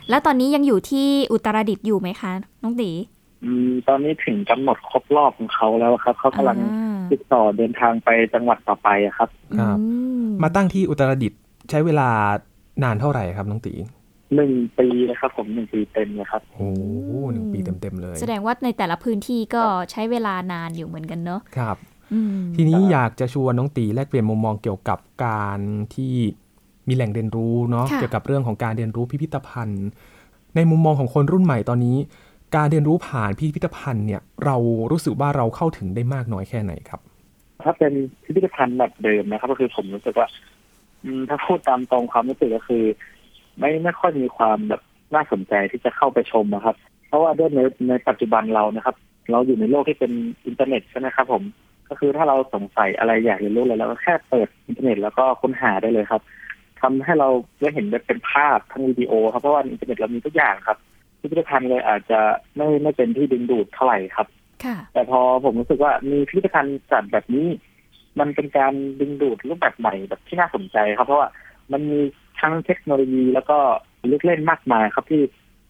แล้วตอนนี้ยังอยู่ที่อุตรดิตถ์อยู่ไหมคะ น้องตีอืม ตอนนี้ถึงกำหนดครบรอบของเขาแล้วครับ เขากำลังติดต่อเดินทางไปจังหวัดต่อไปครับครับ มาตั้งที่อุตรดิตถ์ใช้เวลานานเท่าไหร่ครับน้องตีหนึ่งปีนะครับ ผมหนึ่งปีเต็มนะครับโอ้หนึ่งปีเต็มๆเลย แสดงว่าในแต่ละพื้นที่ก็ใช้เวลานานอยู่เหมือนกันเนาะครับทีนี้อยากจะชวนน้องตีแลกเปลี่ยนมุมมองเกี่ยวกับการที่มีแหล่งเรียนรู้เนาะเกี่ยวกับเรื่องของการเรียนรู้พิพิธภัณฑ์ ในมุมมองของคนรุ่นใหม่ตอนนี้ การเรียนรู้ผ่านพิพิธภัณฑ์เนี่ยเรารู้สึกว่าเราเข้าถึงได้มากน้อยแค่ไหนครับ ถ้าเป็นพิพิธภัณฑ์แบบเดิมนะครับ ก็คือผมรู้สึกว่าถ้าพูดตามตรงความรู้สึกก็คือ ไม่ไม่ค่อยมีความแบบน่าสนใจที่จะเข้าไปชมนะครับ เพราะว่าด้วยในในปัจจุบันเรานะครับ เราอยู่ในโลกที่เป็นอินเทอร์เน็ตใช่ไหมครับ ผมก็คือถ้าเราสงสัยอะไรอยากเรียนรู้อะไรเราก็แค่เปิดอินเทอร์เน็ตแล้วก็ค้นหาได้เลยครับทำให้เราได้เห็นเป็นภาพทั้งวิดีโอ ครับเพราะว่าอินเทอร์เน็ตเรามีทุกอย่างครับ พิพิธภัณฑ์เลยอาจจะไม่ไม่เป็นที่ดึงดูดเท่าไหร่ครับแต่พอผมรู้สึกว่ามีพิพิธภัณฑ์จัดแบบนี้ มันเป็นการดึงดูดรูปแบบใหม่แบบที่น่าสนใจครับ เพราะว่ามันมีทั้งเทคโนโลยีแล้วก็ลูกเล่นมากมายครับที่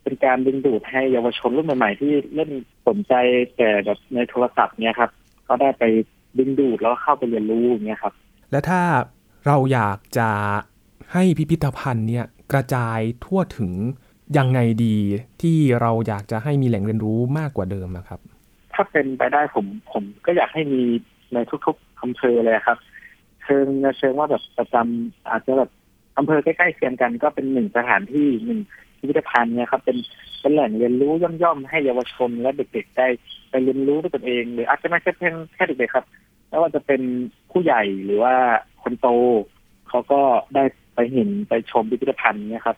เป็นการดึงดูดให้เยาวชนรุ่นใหม่ๆที่เล่นสนใจแต่แบบในโทรศัพท์เนี่ยครับ ก็ได้ไปดึงดูดแล้วเข้าไปเรียนรู้อย่างเงี้ยครับ และถ้าเราอยากจะให้พิพิธภัณฑ์เนี่ยกระจายทั่วถึง ยังไงดีที่เราอยากจะให้มีแหล่งเรียนรู้มากกว่าเดิมนะครับ ถ้าเป็นไปได้ผมผมก็อยากให้มีในทุกๆอำเภอเลยครับเชิงเชิงว่าแบบประจำอาจจะแบบอำเภอใกล้ๆเคียงกันก็เป็นหนึ่งสถานที่หนึ่งพิพิธภัณฑ์เนี่ยครับเป็นเป็นแหล่งเรียนรู้ย่อมๆให้เยาวชนและเด็กๆได้ไปเรียนรู้ด้วยตนเอง หรืออาจจะไม่ใช่เพียงแค่เด็กๆครับไม่ว่าจะเป็นผู้ใหญ่หรือว่าคนโตเขาก็ได้ไปเห็นไปชมพิพิธภัณฑ์เนี่ยครับ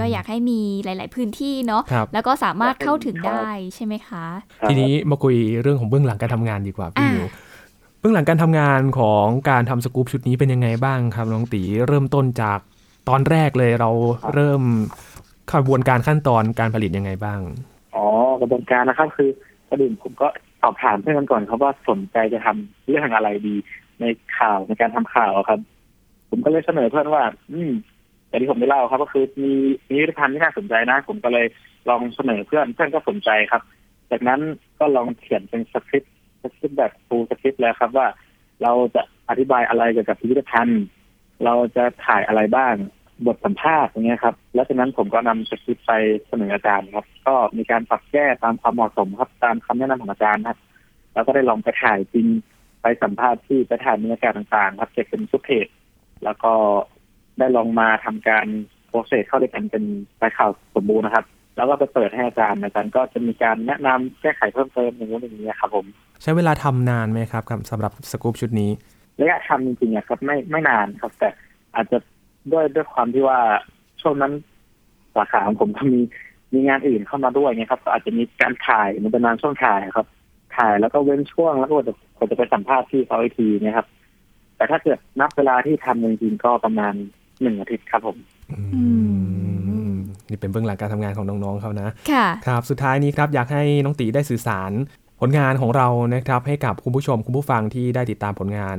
ก็อยากให้มีหลาย ๆ พื้นที่เนาะแล้วก็สามารถเข้าถึงได้ใช่ไหมคะ ทีนี้มาคุยเรื่องของเบื้องหลังการทำงานดีกว่าพี่มิวเบื้องหลังการทำงานของการทำสกู๊ปชุดนี้เป็นยังไงบ้างครับน้องตีเริ่มต้นจากตอนแรกเลยเราเริ่มกระบวนการขั้นตอนการผลิตยังไงบ้างอ๋อกระบวนการนะครับคือประเด็นผมก็สอบถามเพื่อนกันก่อนครับว่าสนใจจะทำเรื่องอะไรดีในข่าวในการทำข่าวครับ ผมก็เลยเสนอเพื่อนว่า อืม แต่ที่ผมได้เล่าครับ ก็คือมีมีพิพิธภัณฑ์ที่น่าสนใจนะ ผมก็เลยลองเสนอเพื่อนเพื่อนก็สนใจครับ จากนั้นก็ลองเขียนเป็นสคริปต์สคริปต์แบบ full script แล้วครับว่า เราจะอธิบายอะไรเกี่ยวกับพิพิธภัณฑ์เราจะถ่ายอะไรบ้างบทสัมภาษณ์อย่างเงี้ยครับแล้วจากนั้นผมก็นำสคริปต์ไปเสนออาจารย์ครับ ก็มีการปรับแก้ตามความเหมาะสมครับ ตามคำแนะนำของอาจารย์ครับ แล้วก็ได้ลองไปถ่ายจริงไปสัมภาษณ์ที่ไปถ่ายบรรยากาศต่างๆ ครับเก็บเป็นซุปเพจแล้วก็ ได้ลองมาทำการ process เข้าด้วยกันเป็นใบข่าวสมบูรณ์นะครับแล้วก็ไปเปิดให้อาจารย์อาจารย์ก็จะมีการแนะนำแก้ไขเพิ่มเติมอย่างนู้นอย่างนี้ครับผม ใช้เวลาทำนานไหมครับสำหรับสกู๊ปชุดนี้ระยะทำจริงๆครับไม่ไม่นานครับ แต่อาจจะด้วยด้วยความที่ว่าช่วงนั้นสาขาของผมก็มีมีงานอื่นเข้ามาด้วยไงครับก็อาจจะมีการถ่ายมันเป็นนานช่วงถ่ายครับ ถ่ายแล้วก็เว้นช่วงแล้วก็จะผมจะไปสัมภาษณ์ที่เขาอีกทีนะครับ แต่ถ้าเกิดนับเวลาที่ทำจริงๆก็ประมาณ หนึ่งอาทิตย์ครับผมนี่เป็นเบื้องหลังการทำงานของน้องๆเขานะค่ะครับ สุดท้ายนี้ครับอยากให้น้องตีได้สื่อสารผลงานของเรานะครับ ให้กับคุณผู้ชมคุณผู้ฟังที่ได้ติดตามผลงาน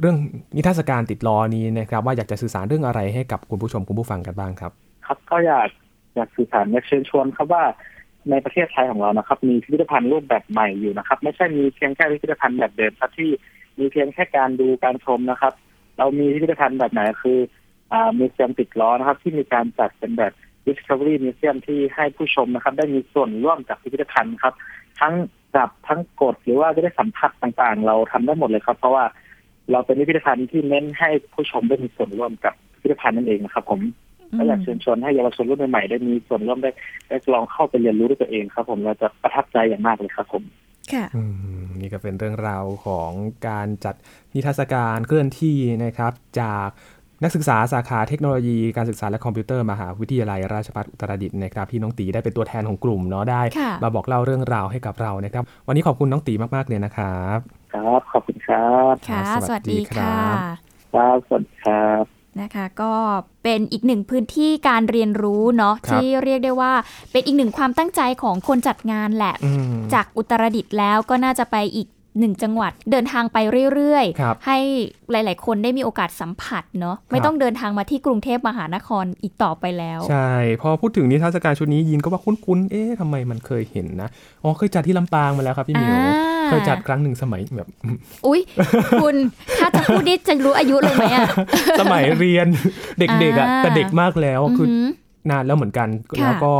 เรื่องนิทรรศการติดล้อนี้นะครับ ว่าอยากจะสื่อสารเรื่องอะไรให้กับคุณผู้ชมคุณผู้ฟังกันบ้างครับ ครับก็อยากอยากสื่อสารอยากเชิญชวนครับว่าในประเทศไทยของเรานะครับ มีพิพิธภัณฑ์รูปแบบใหม่อยู่นะครับ ไม่ใช่มีเพียงแค่พิพิธภัณฑ์แบบเดิมครับที่มีเพียงแค่การดูการชมนะครับ เรามีพิพิธภัณฑ์แบบไหนคือ อ่ามีเซียมติดล้อนะครับ ที่มีการจัดเป็นแบบ Discovery Museum ที่ให้ผู้ชมนะครับ ได้มีส่วนร่วมกับพิพิธภัณฑ์ครับ ทั้งจับทั้งกดหรือว่าจะได้สัมผัสต่างๆ เราทำได้หมดเลยครับ เพราะว่าเราเป็นพิพิธภัณฑ์ที่เน้นให้ผู้ชมได้มีส่วนร่วมกับพิพิธภัณฑ์นั่นเองนะครับ ผมก็อยากเชิญชวนให้เยาวชนรุ่นใหม่ๆได้มีส่วนร่วมได้ได้ลองเข้าไปเรียนรู้ด้วยตัวเองครับ ผมเราจะประทับใจอย่างมากเลยครับ ผมค่ะนี่ก็เป็นเรื่องราวของการจัดนิทรรศการเคลื่อนที่นะครับ จาก นักศึกษาสาขาเทคโนโลยีการศึกษาและคอมพิวเตอร์มหาวิทยาลัยราชภัฏอุตรดิตถ์นะครับที่น้องตีได้เป็นตัวแทนของกลุ่มเนาะได้ มาบอกเล่าเรื่องราวให้กับเรานะครับ วันนี้ขอบคุณน้องตีมากๆเลยนะครับ ครับขอบคุณครับค่ะสวัสดีค่ะครับสวัสดีครับนะคะก็เป็นอีกหนึ่งพื้นที่การเรียนรู้เนาะที่เรียกได้ว่าเป็นอีกหนึ่งความตั้งใจของคนจัดงานแหละ จากอุตรดิตถ์แล้วก็น่าจะไปอีก หนึ่งจังหวัด เดินทางไปเรื่อยๆ ให้หลาย ๆ คนได้มีโอกาสสัมผัสเนาะไม่ต้องเดินทางมาที่กรุงเทพมหานครอีกต่อไปแล้ว ใช่ พอพูดถึงนิทรรศการชุดนี้ยินก็ว่าคุ้นๆ เอ๊ะทำไมมันเคยเห็นนะ อ๋อเคยจัดที่ลำปางมาแล้วครับพี่มิวเคยจัดครั้งหนึ่งสมัยแบบ อุ้ยคุณ ถ้าจะพูดนี่จะรู้อายุเลยไหมอะสมัยเรียนเด็กๆอะแต่เด็กมากแล้วคือนานแล้วเหมือนกันแล้วก็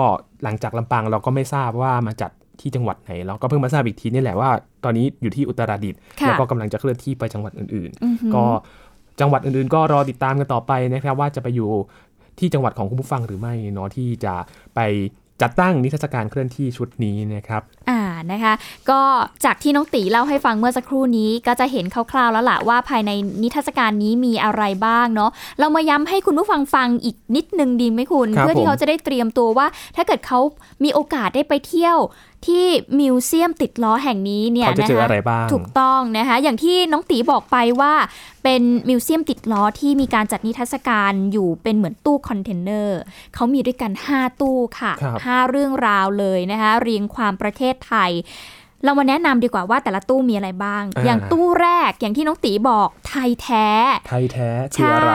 หลังจากลำปางเราก็ไม่ทราบว่ามาจัด ที่จังหวัดไหนเราก็เพิ่งมาทราบอีกทีนี่แหละว่า ตอนนี้อยู่ที่อุตรดิตถ์แล้วก็กำลังจะเคลื่อนที่ไปจังหวัดอื่นๆ ก็จังหวัดอื่นๆ ก็รอติดตามกันต่อไปนะครับ ว่าจะไปอยู่ที่จังหวัดของคุณผู้ฟังหรือไม่เนาะที่จะไปจัดตั้งนิทรรศการเคลื่อนที่ชุดนี้นะครับ อ่า นะคะ ก็จากที่น้องตีเล่าให้ฟังเมื่อสักครู่นี้ ก็จะเห็นคร่าวๆแล้วล่ะว่าภายในนิทรรศการนี้มีอะไรบ้างเนาะ เรามาย้ำให้คุณผู้ฟังฟังอีกนิดนึงดีไหมคุณ เพื่อที่เขาจะได้เตรียมตัวว่า ถ้าเกิดเขามีโอกาสได้ไปเที่ยวที่มิวเซียมติดล้อแห่งนี้เนี่ยนะคะถูกต้องนะคะ อย่างที่น้องตีบอกไปว่า เป็นมิวเซียมติดล้อที่มีการจัดนิทรรศการอยู่เป็นเหมือนตู้คอนเทนเนอร์เขามีด้วยกัน 5 ตู้ค่ะ5เรื่องราวเลยนะคะเรียงความประเทศไทยเรามาแนะนำดีกว่าว่าแต่ละตู้มีอะไรบ้างอย่างตู้แรกอย่างที่น้องตีบอกไทยแท้ ไทยแท้คืออะไร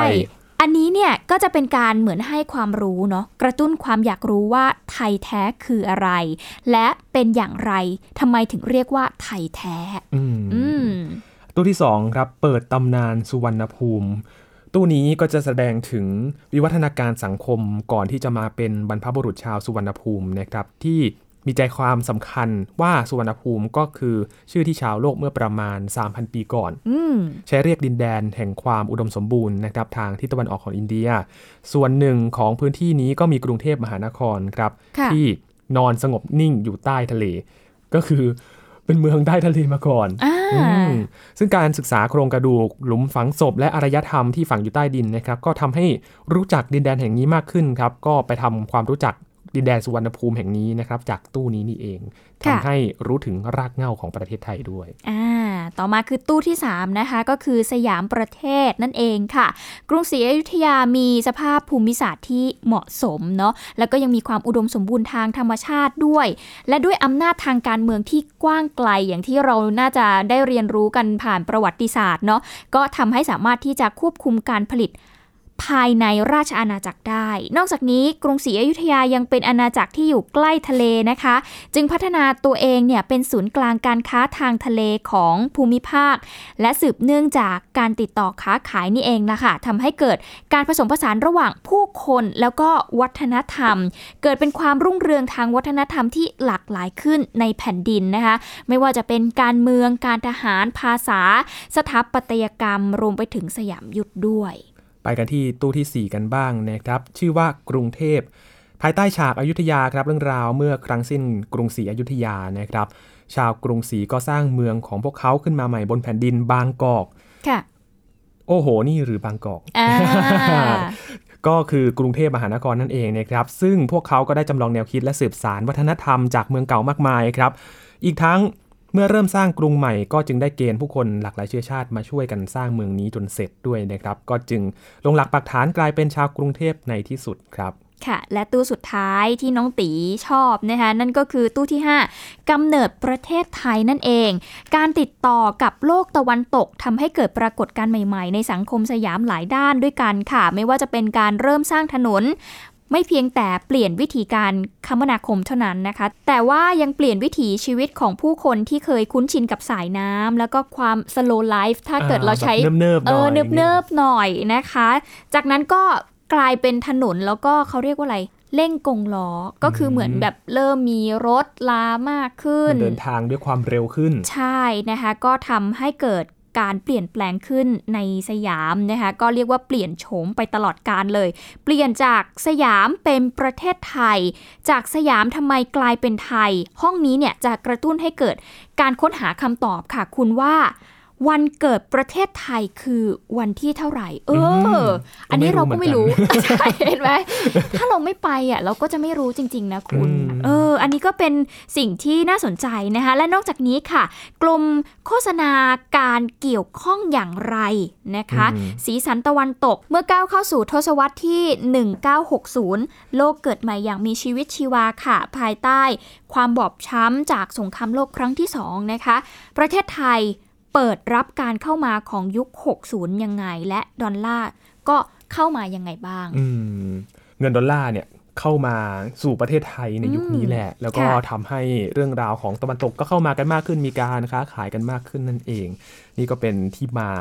อันนี้เนี่ยก็จะเป็นการเหมือนให้ความรู้เนาะกระตุ้นความอยากรู้ว่าไทยแท้คืออะไร และเป็นอย่างไรทำไมถึงเรียกว่าไทยแท้อืมตู้ที่สองครับเปิดตำนานสุวรรณภูมิตู้นี้ก็จะแสดงถึงวิวัฒนาการสังคมก่อนที่จะมาเป็นบรรพบุรุษชาวสุวรรณภูมินะครับที่ มีใจความสำคัญว่าสุวรรณภูมิก็คือชื่อที่ชาวโลกเมื่อประมาณ 3,000 ปีก่อนใช้เรียกดินแดนแห่งความอุดมสมบูรณ์นะครับทางทิศตะวันออกของอินเดีย ส่วนหนึ่งของพื้นที่นี้ก็มีกรุงเทพมหานครครับ ที่นอนสงบนิ่งอยู่ใต้ทะเล ก็คือเป็นเมืองใต้ทะเลมาก่อนอซึ่งการศึกษาโครงกระดูก หลุมฝังศพ และอารยธรรมที่ฝังอยู่ใต้ดินนะครับ ก็ทำให้รู้จักดินแดนแห่งนี้มากขึ้นครับ ก็ไปทำความรู้จัก ดินแดนสุวรรณภูมิแห่งนี้นะครับ จากตู้นี้นี่เองทำให้รู้ถึงรากเหง้าของประเทศไทยด้วย อ่า ต่อมาคือตู้ที่ 3 นะคะ ก็คือสยามประเทศนั่นเองค่ะ กรุงศรีอยุธยามีสภาพภูมิศาสตร์ที่เหมาะสมเนาะแล้วก็ยังมีความอุดมสมบูรณ์ทางธรรมชาติด้วย และด้วยอำนาจทางการเมืองที่กว้างไกลอย่างที่เราน่าจะได้เรียนรู้กันผ่านประวัติศาสตร์เนาะก็ทำให้สามารถที่จะควบคุมการผลิต ภายในราชอาณาจักรได้ นอกจากนี้กรุงศรีอยุธยายังเป็นอาณาจักรที่อยู่ใกล้ทะเลนะคะ จึงพัฒนาตัวเองเนี่ยเป็นศูนย์กลางการค้าทางทะเลของภูมิภาค และสืบเนื่องจากการติดต่อค้าขายนี่เองนะคะทำให้เกิดการผสมผสานระหว่างผู้คนแล้วก็วัฒนธรรม เกิดเป็นความรุ่งเรืองทางวัฒนธรรมที่หลากหลายขึ้นในแผ่นดินนะคะ ไม่ว่าจะเป็นการเมืองการทหารภาษา สถาปัตยกรรมรวมไปถึงสยามยุทธด้วย ไปกันที่ตู้ที่ 4 กันบ้างนะครับ ชื่อว่ากรุงเทพ ภายใต้ฉากอายุทยาครับเรื่องราวเมื่อครั้งสิ้นกรุงศรีอยุธยานะครับ ชาวกรุงศรีก็สร้างเมืองของพวกเขาขึ้นมาใหม่บนแผ่นดินบางกอกค่ะ โอ้โห นี่หรือบางกอกก็คือกรุงเทพมหานครนั่นเองนะครับ ซึ่งพวกเขาก็ได้จำลองแนวคิดและสืบสารวัฒนธรรมจากเมืองเก่ามากมายครับ อีกทั้ง เมื่อเริ่มสร้างกรุงใหม่ก็จึงได้เกณฑ์ผู้คนหลากหลายเชื้อชาติมาช่วยกันสร้างเมืองนี้จนเสร็จด้วยนะครับ ก็จึงลงหลักปักฐานกลายเป็นชาวกรุงเทพในที่สุดครับค่ะและตู้สุดท้ายที่น้องตีชอบนะคะนั่นก็คือตู้ที่ 5กำเนิดประเทศไทยนั่นเอง การติดต่อกับโลกตะวันตกทำให้เกิดปรากฏการณ์ใหม่ๆ ในสังคมสยามหลายด้านด้วยกันค่ะ ไม่ว่าจะเป็นการเริ่มสร้างถนน ไม่เพียงแต่เปลี่ยนวิธีการคมนาคมเท่านั้นนะคะ แต่ว่ายังเปลี่ยนวิถีชีวิตของผู้คนที่เคยคุ้นชินกับสายน้ำแล้วก็ความสโลไลฟ์ถ้าเกิดเราใช้เนิบๆเออเนิบๆหน่อยนะคะ จากนั้นก็กลายเป็นถนนแล้วก็เขาเรียกว่าอะไรเร่งกงล้อก็คือเหมือนแบบเริ่มมีรถลามากขึ้น เดินทางด้วยความเร็วขึ้น ใช่นะคะ ก็ทำให้เกิด การเปลี่ยนแปลงขึ้นในสยามนะคะก็เรียกว่าเปลี่ยนโฉมไปตลอดการเลย เปลี่ยนจากสยามเป็นประเทศไทย จากสยามทำไมกลายเป็นไทย ห้องนี้เนี่ยจะกระตุ้นให้เกิดการค้นหาคำตอบค่ะคุณว่า วันเกิดประเทศไทยคือวันที่เท่าไหร่ เออ อันนี้เราก็ไม่รู้ใช่เห็นไหมถ้าเราไม่ไปอะเราก็จะไม่รู้จริง ๆ นะคุณ เออ อันนี้ก็เป็นสิ่งที่น่าสนใจนะคะ และนอกจากนี้ค่ะ กลุ่มโฆษณาการเกี่ยวข้องอย่างไรนะคะ สีสันตะวันตกเมื่อก้าวเข้าสู่ทศวรรษที่ 1960 โลกเกิดใหม่อย่างมีชีวิตชีวาค่ะ ภายใต้ ความบอบช้ำจากสงครามโลกครั้งที่สองนะคะ ประเทศไทย เปิดรับการเข้ามาของยุค 60 ยังไง และดอลลาร์ก็เข้ามายังไงบ้าง เงินดอลลาร์เนี่ย เข้ามาสู่ประเทศไทยในยุคนี้แหละ แล้วก็ทำให้เรื่องราวของตะวันตกก็เข้ามากันมากขึ้นมีการค้าขายกันมากขึ้นนั่นเอง นี่ก็เป็นที่มา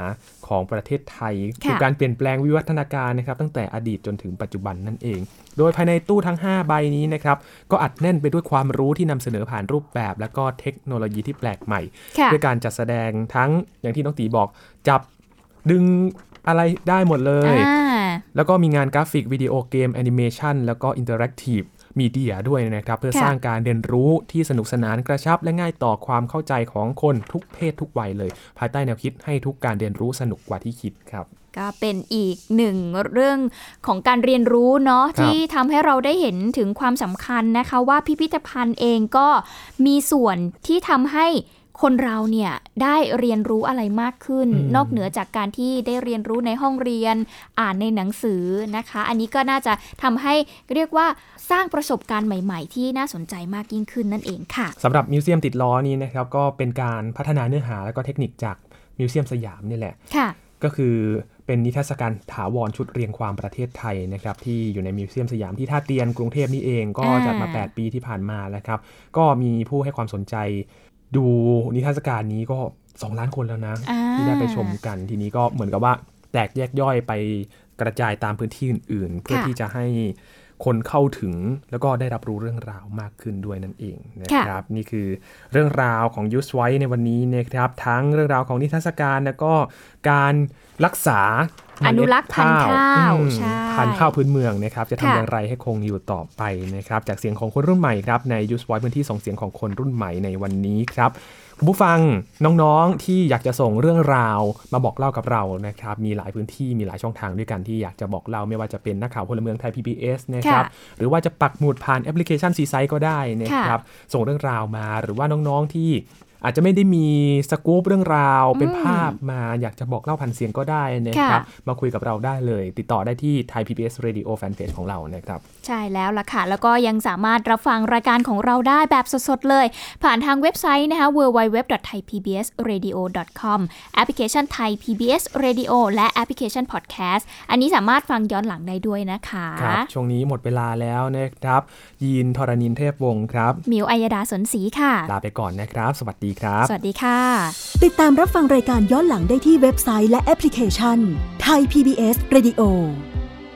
ของประเทศไทยคือการเปลี่ยนแปลงวิวัฒนาการนะครับ ตั้งแต่อดีตจนถึงปัจจุบันนั่นเอง โดยภายในตู้ทั้ง 5 ใบนี้นะครับ ก็อัดแน่นไปด้วยความรู้ที่นำเสนอผ่านรูปแบบ และก็เทคโนโลยีที่แปลกใหม่ด้วยการจัดแสดงทั้งอย่างที่น้องตีบอกจับดึง อะไรได้หมดเลย แล้วก็มีงานกราฟิกวิดีโอเกมแอนิเมชันแล้วก็ interactive media ด้วยนะครับ เพื่อสร้างการเรียนรู้ที่สนุกสนานกระชับ และง่ายต่อความเข้าใจของคนทุกเพศทุกวัยเลย ภายใต้แนวคิดให้ทุกการเรียนรู้สนุกกว่าที่คิดครับก็เป็นอีกหนึ่งเรื่องของการเรียนรู้เนาะที่ทำให้เราได้เห็นถึงความสำคัญนะคะ ว่าพิพิธภัณฑ์เองก็มีส่วนที่ทำให้ คนเราเนี่ยได้เรียนรู้อะไรมากขึ้น นอกเหนือจากการที่ได้เรียนรู้ในห้องเรียนอ่านในหนังสือนะคะ อันนี้ก็น่าจะทำให้เรียกว่าสร้างประสบการณ์ใหม่ ๆ ที่น่าสนใจมากยิ่งขึ้นนั่นเองค่ะสำหรับมิวเซียมติดล้อนี้นะครับก็เป็นการพัฒนาเนื้อหาและก็เทคนิคจากมิวเซียมสยามนี่แหละค่ะก็คือเป็นนิทรรศการถาวรชุดเรียงความประเทศไทยนะครับที่อยู่ในมิวเซียมสยามที่ท่าเตียนกรุงเทพนี่เองก็จัดมา 8 ปีที่ผ่านมาแล้วครับ ก็มีผู้ให้ความสนใจ ดูนิทรรศการนี้ก็ 2 ล้านคนแล้วนะ ที่ได้ไปชมกันทีนี้ก็เหมือนกับว่าแตกแยกย่อยไปกระจายตามพื้นที่อื่น ๆ เพื่อที่จะให้ คนเข้าถึงแล้วก็ได้รับรู้เรื่องราวมากขึ้นด้วยนั่นเองนะครับ นี่คือเรื่องราวของยูสไว้ในวันนี้นะครับ ทั้งเรื่องราวของนิทรรศการแล้วก็การรักษาอนุรักษ์พันธุ์ข้าวพันธุ์ข้าวพื้นเมืองนะครับ จะทำอย่างไรให้คงอยู่ต่อไปนะครับ จากเสียงของคนรุ่นใหม่ครับในยูสไวพื้นที่ส่งเสียงของคนรุ่นใหม่ในวันนี้ครับ คุณผู้ฟังน้องๆที่อยากจะส่งเรื่องราวมาบอกเล่ากับเรานะครับมีหลายพื้นที่มีหลายช่องทางด้วยกันที่อยากจะบอกเล่าไม่ว่าจะเป็นนักข่าวพลเมืองไทย PBS นะครับหรือว่าจะปักหมุดผ่านแอปพลิเคชัน C-Site ก็ได้นะครับส่งเรื่องราวมาหรือว่าน้องๆที่อาจจะไม่ได้มีสกู๊ปเรื่องราวเป็นภาพมาอยากจะบอกเล่าผ่านเสียงก็ได้นะครับ มาคุยกับเราได้เลย ติดต่อได้ที่ Thai PBS Radio Fanpage ของเรานะครับใช่แล้วล่ะค่ะ แล้วก็ยังสามารถรับฟังรายการของเราได้แบบสดๆ เลย ผ่านทางเว็บไซต์นะคะ www.thaipbsradio.com แอปพลิเคชัน Thai PBS Radio และแอปพลิเคชัน Podcast อันนี้สามารถฟังย้อนหลังได้ด้วยนะคะครับช่วงนี้หมดเวลาแล้วนะครับ ยีนทรณินเทพวงศ์ครับ มิวอัยดาสนศรีค่ะ ลาไปก่อนนะครับ สวัสดีครับ สวัสดีค่ะ ติดตามรับฟังรายการย้อนหลังได้ที่เว็บไซต์และแอปพลิเคชันไทย PBS Radio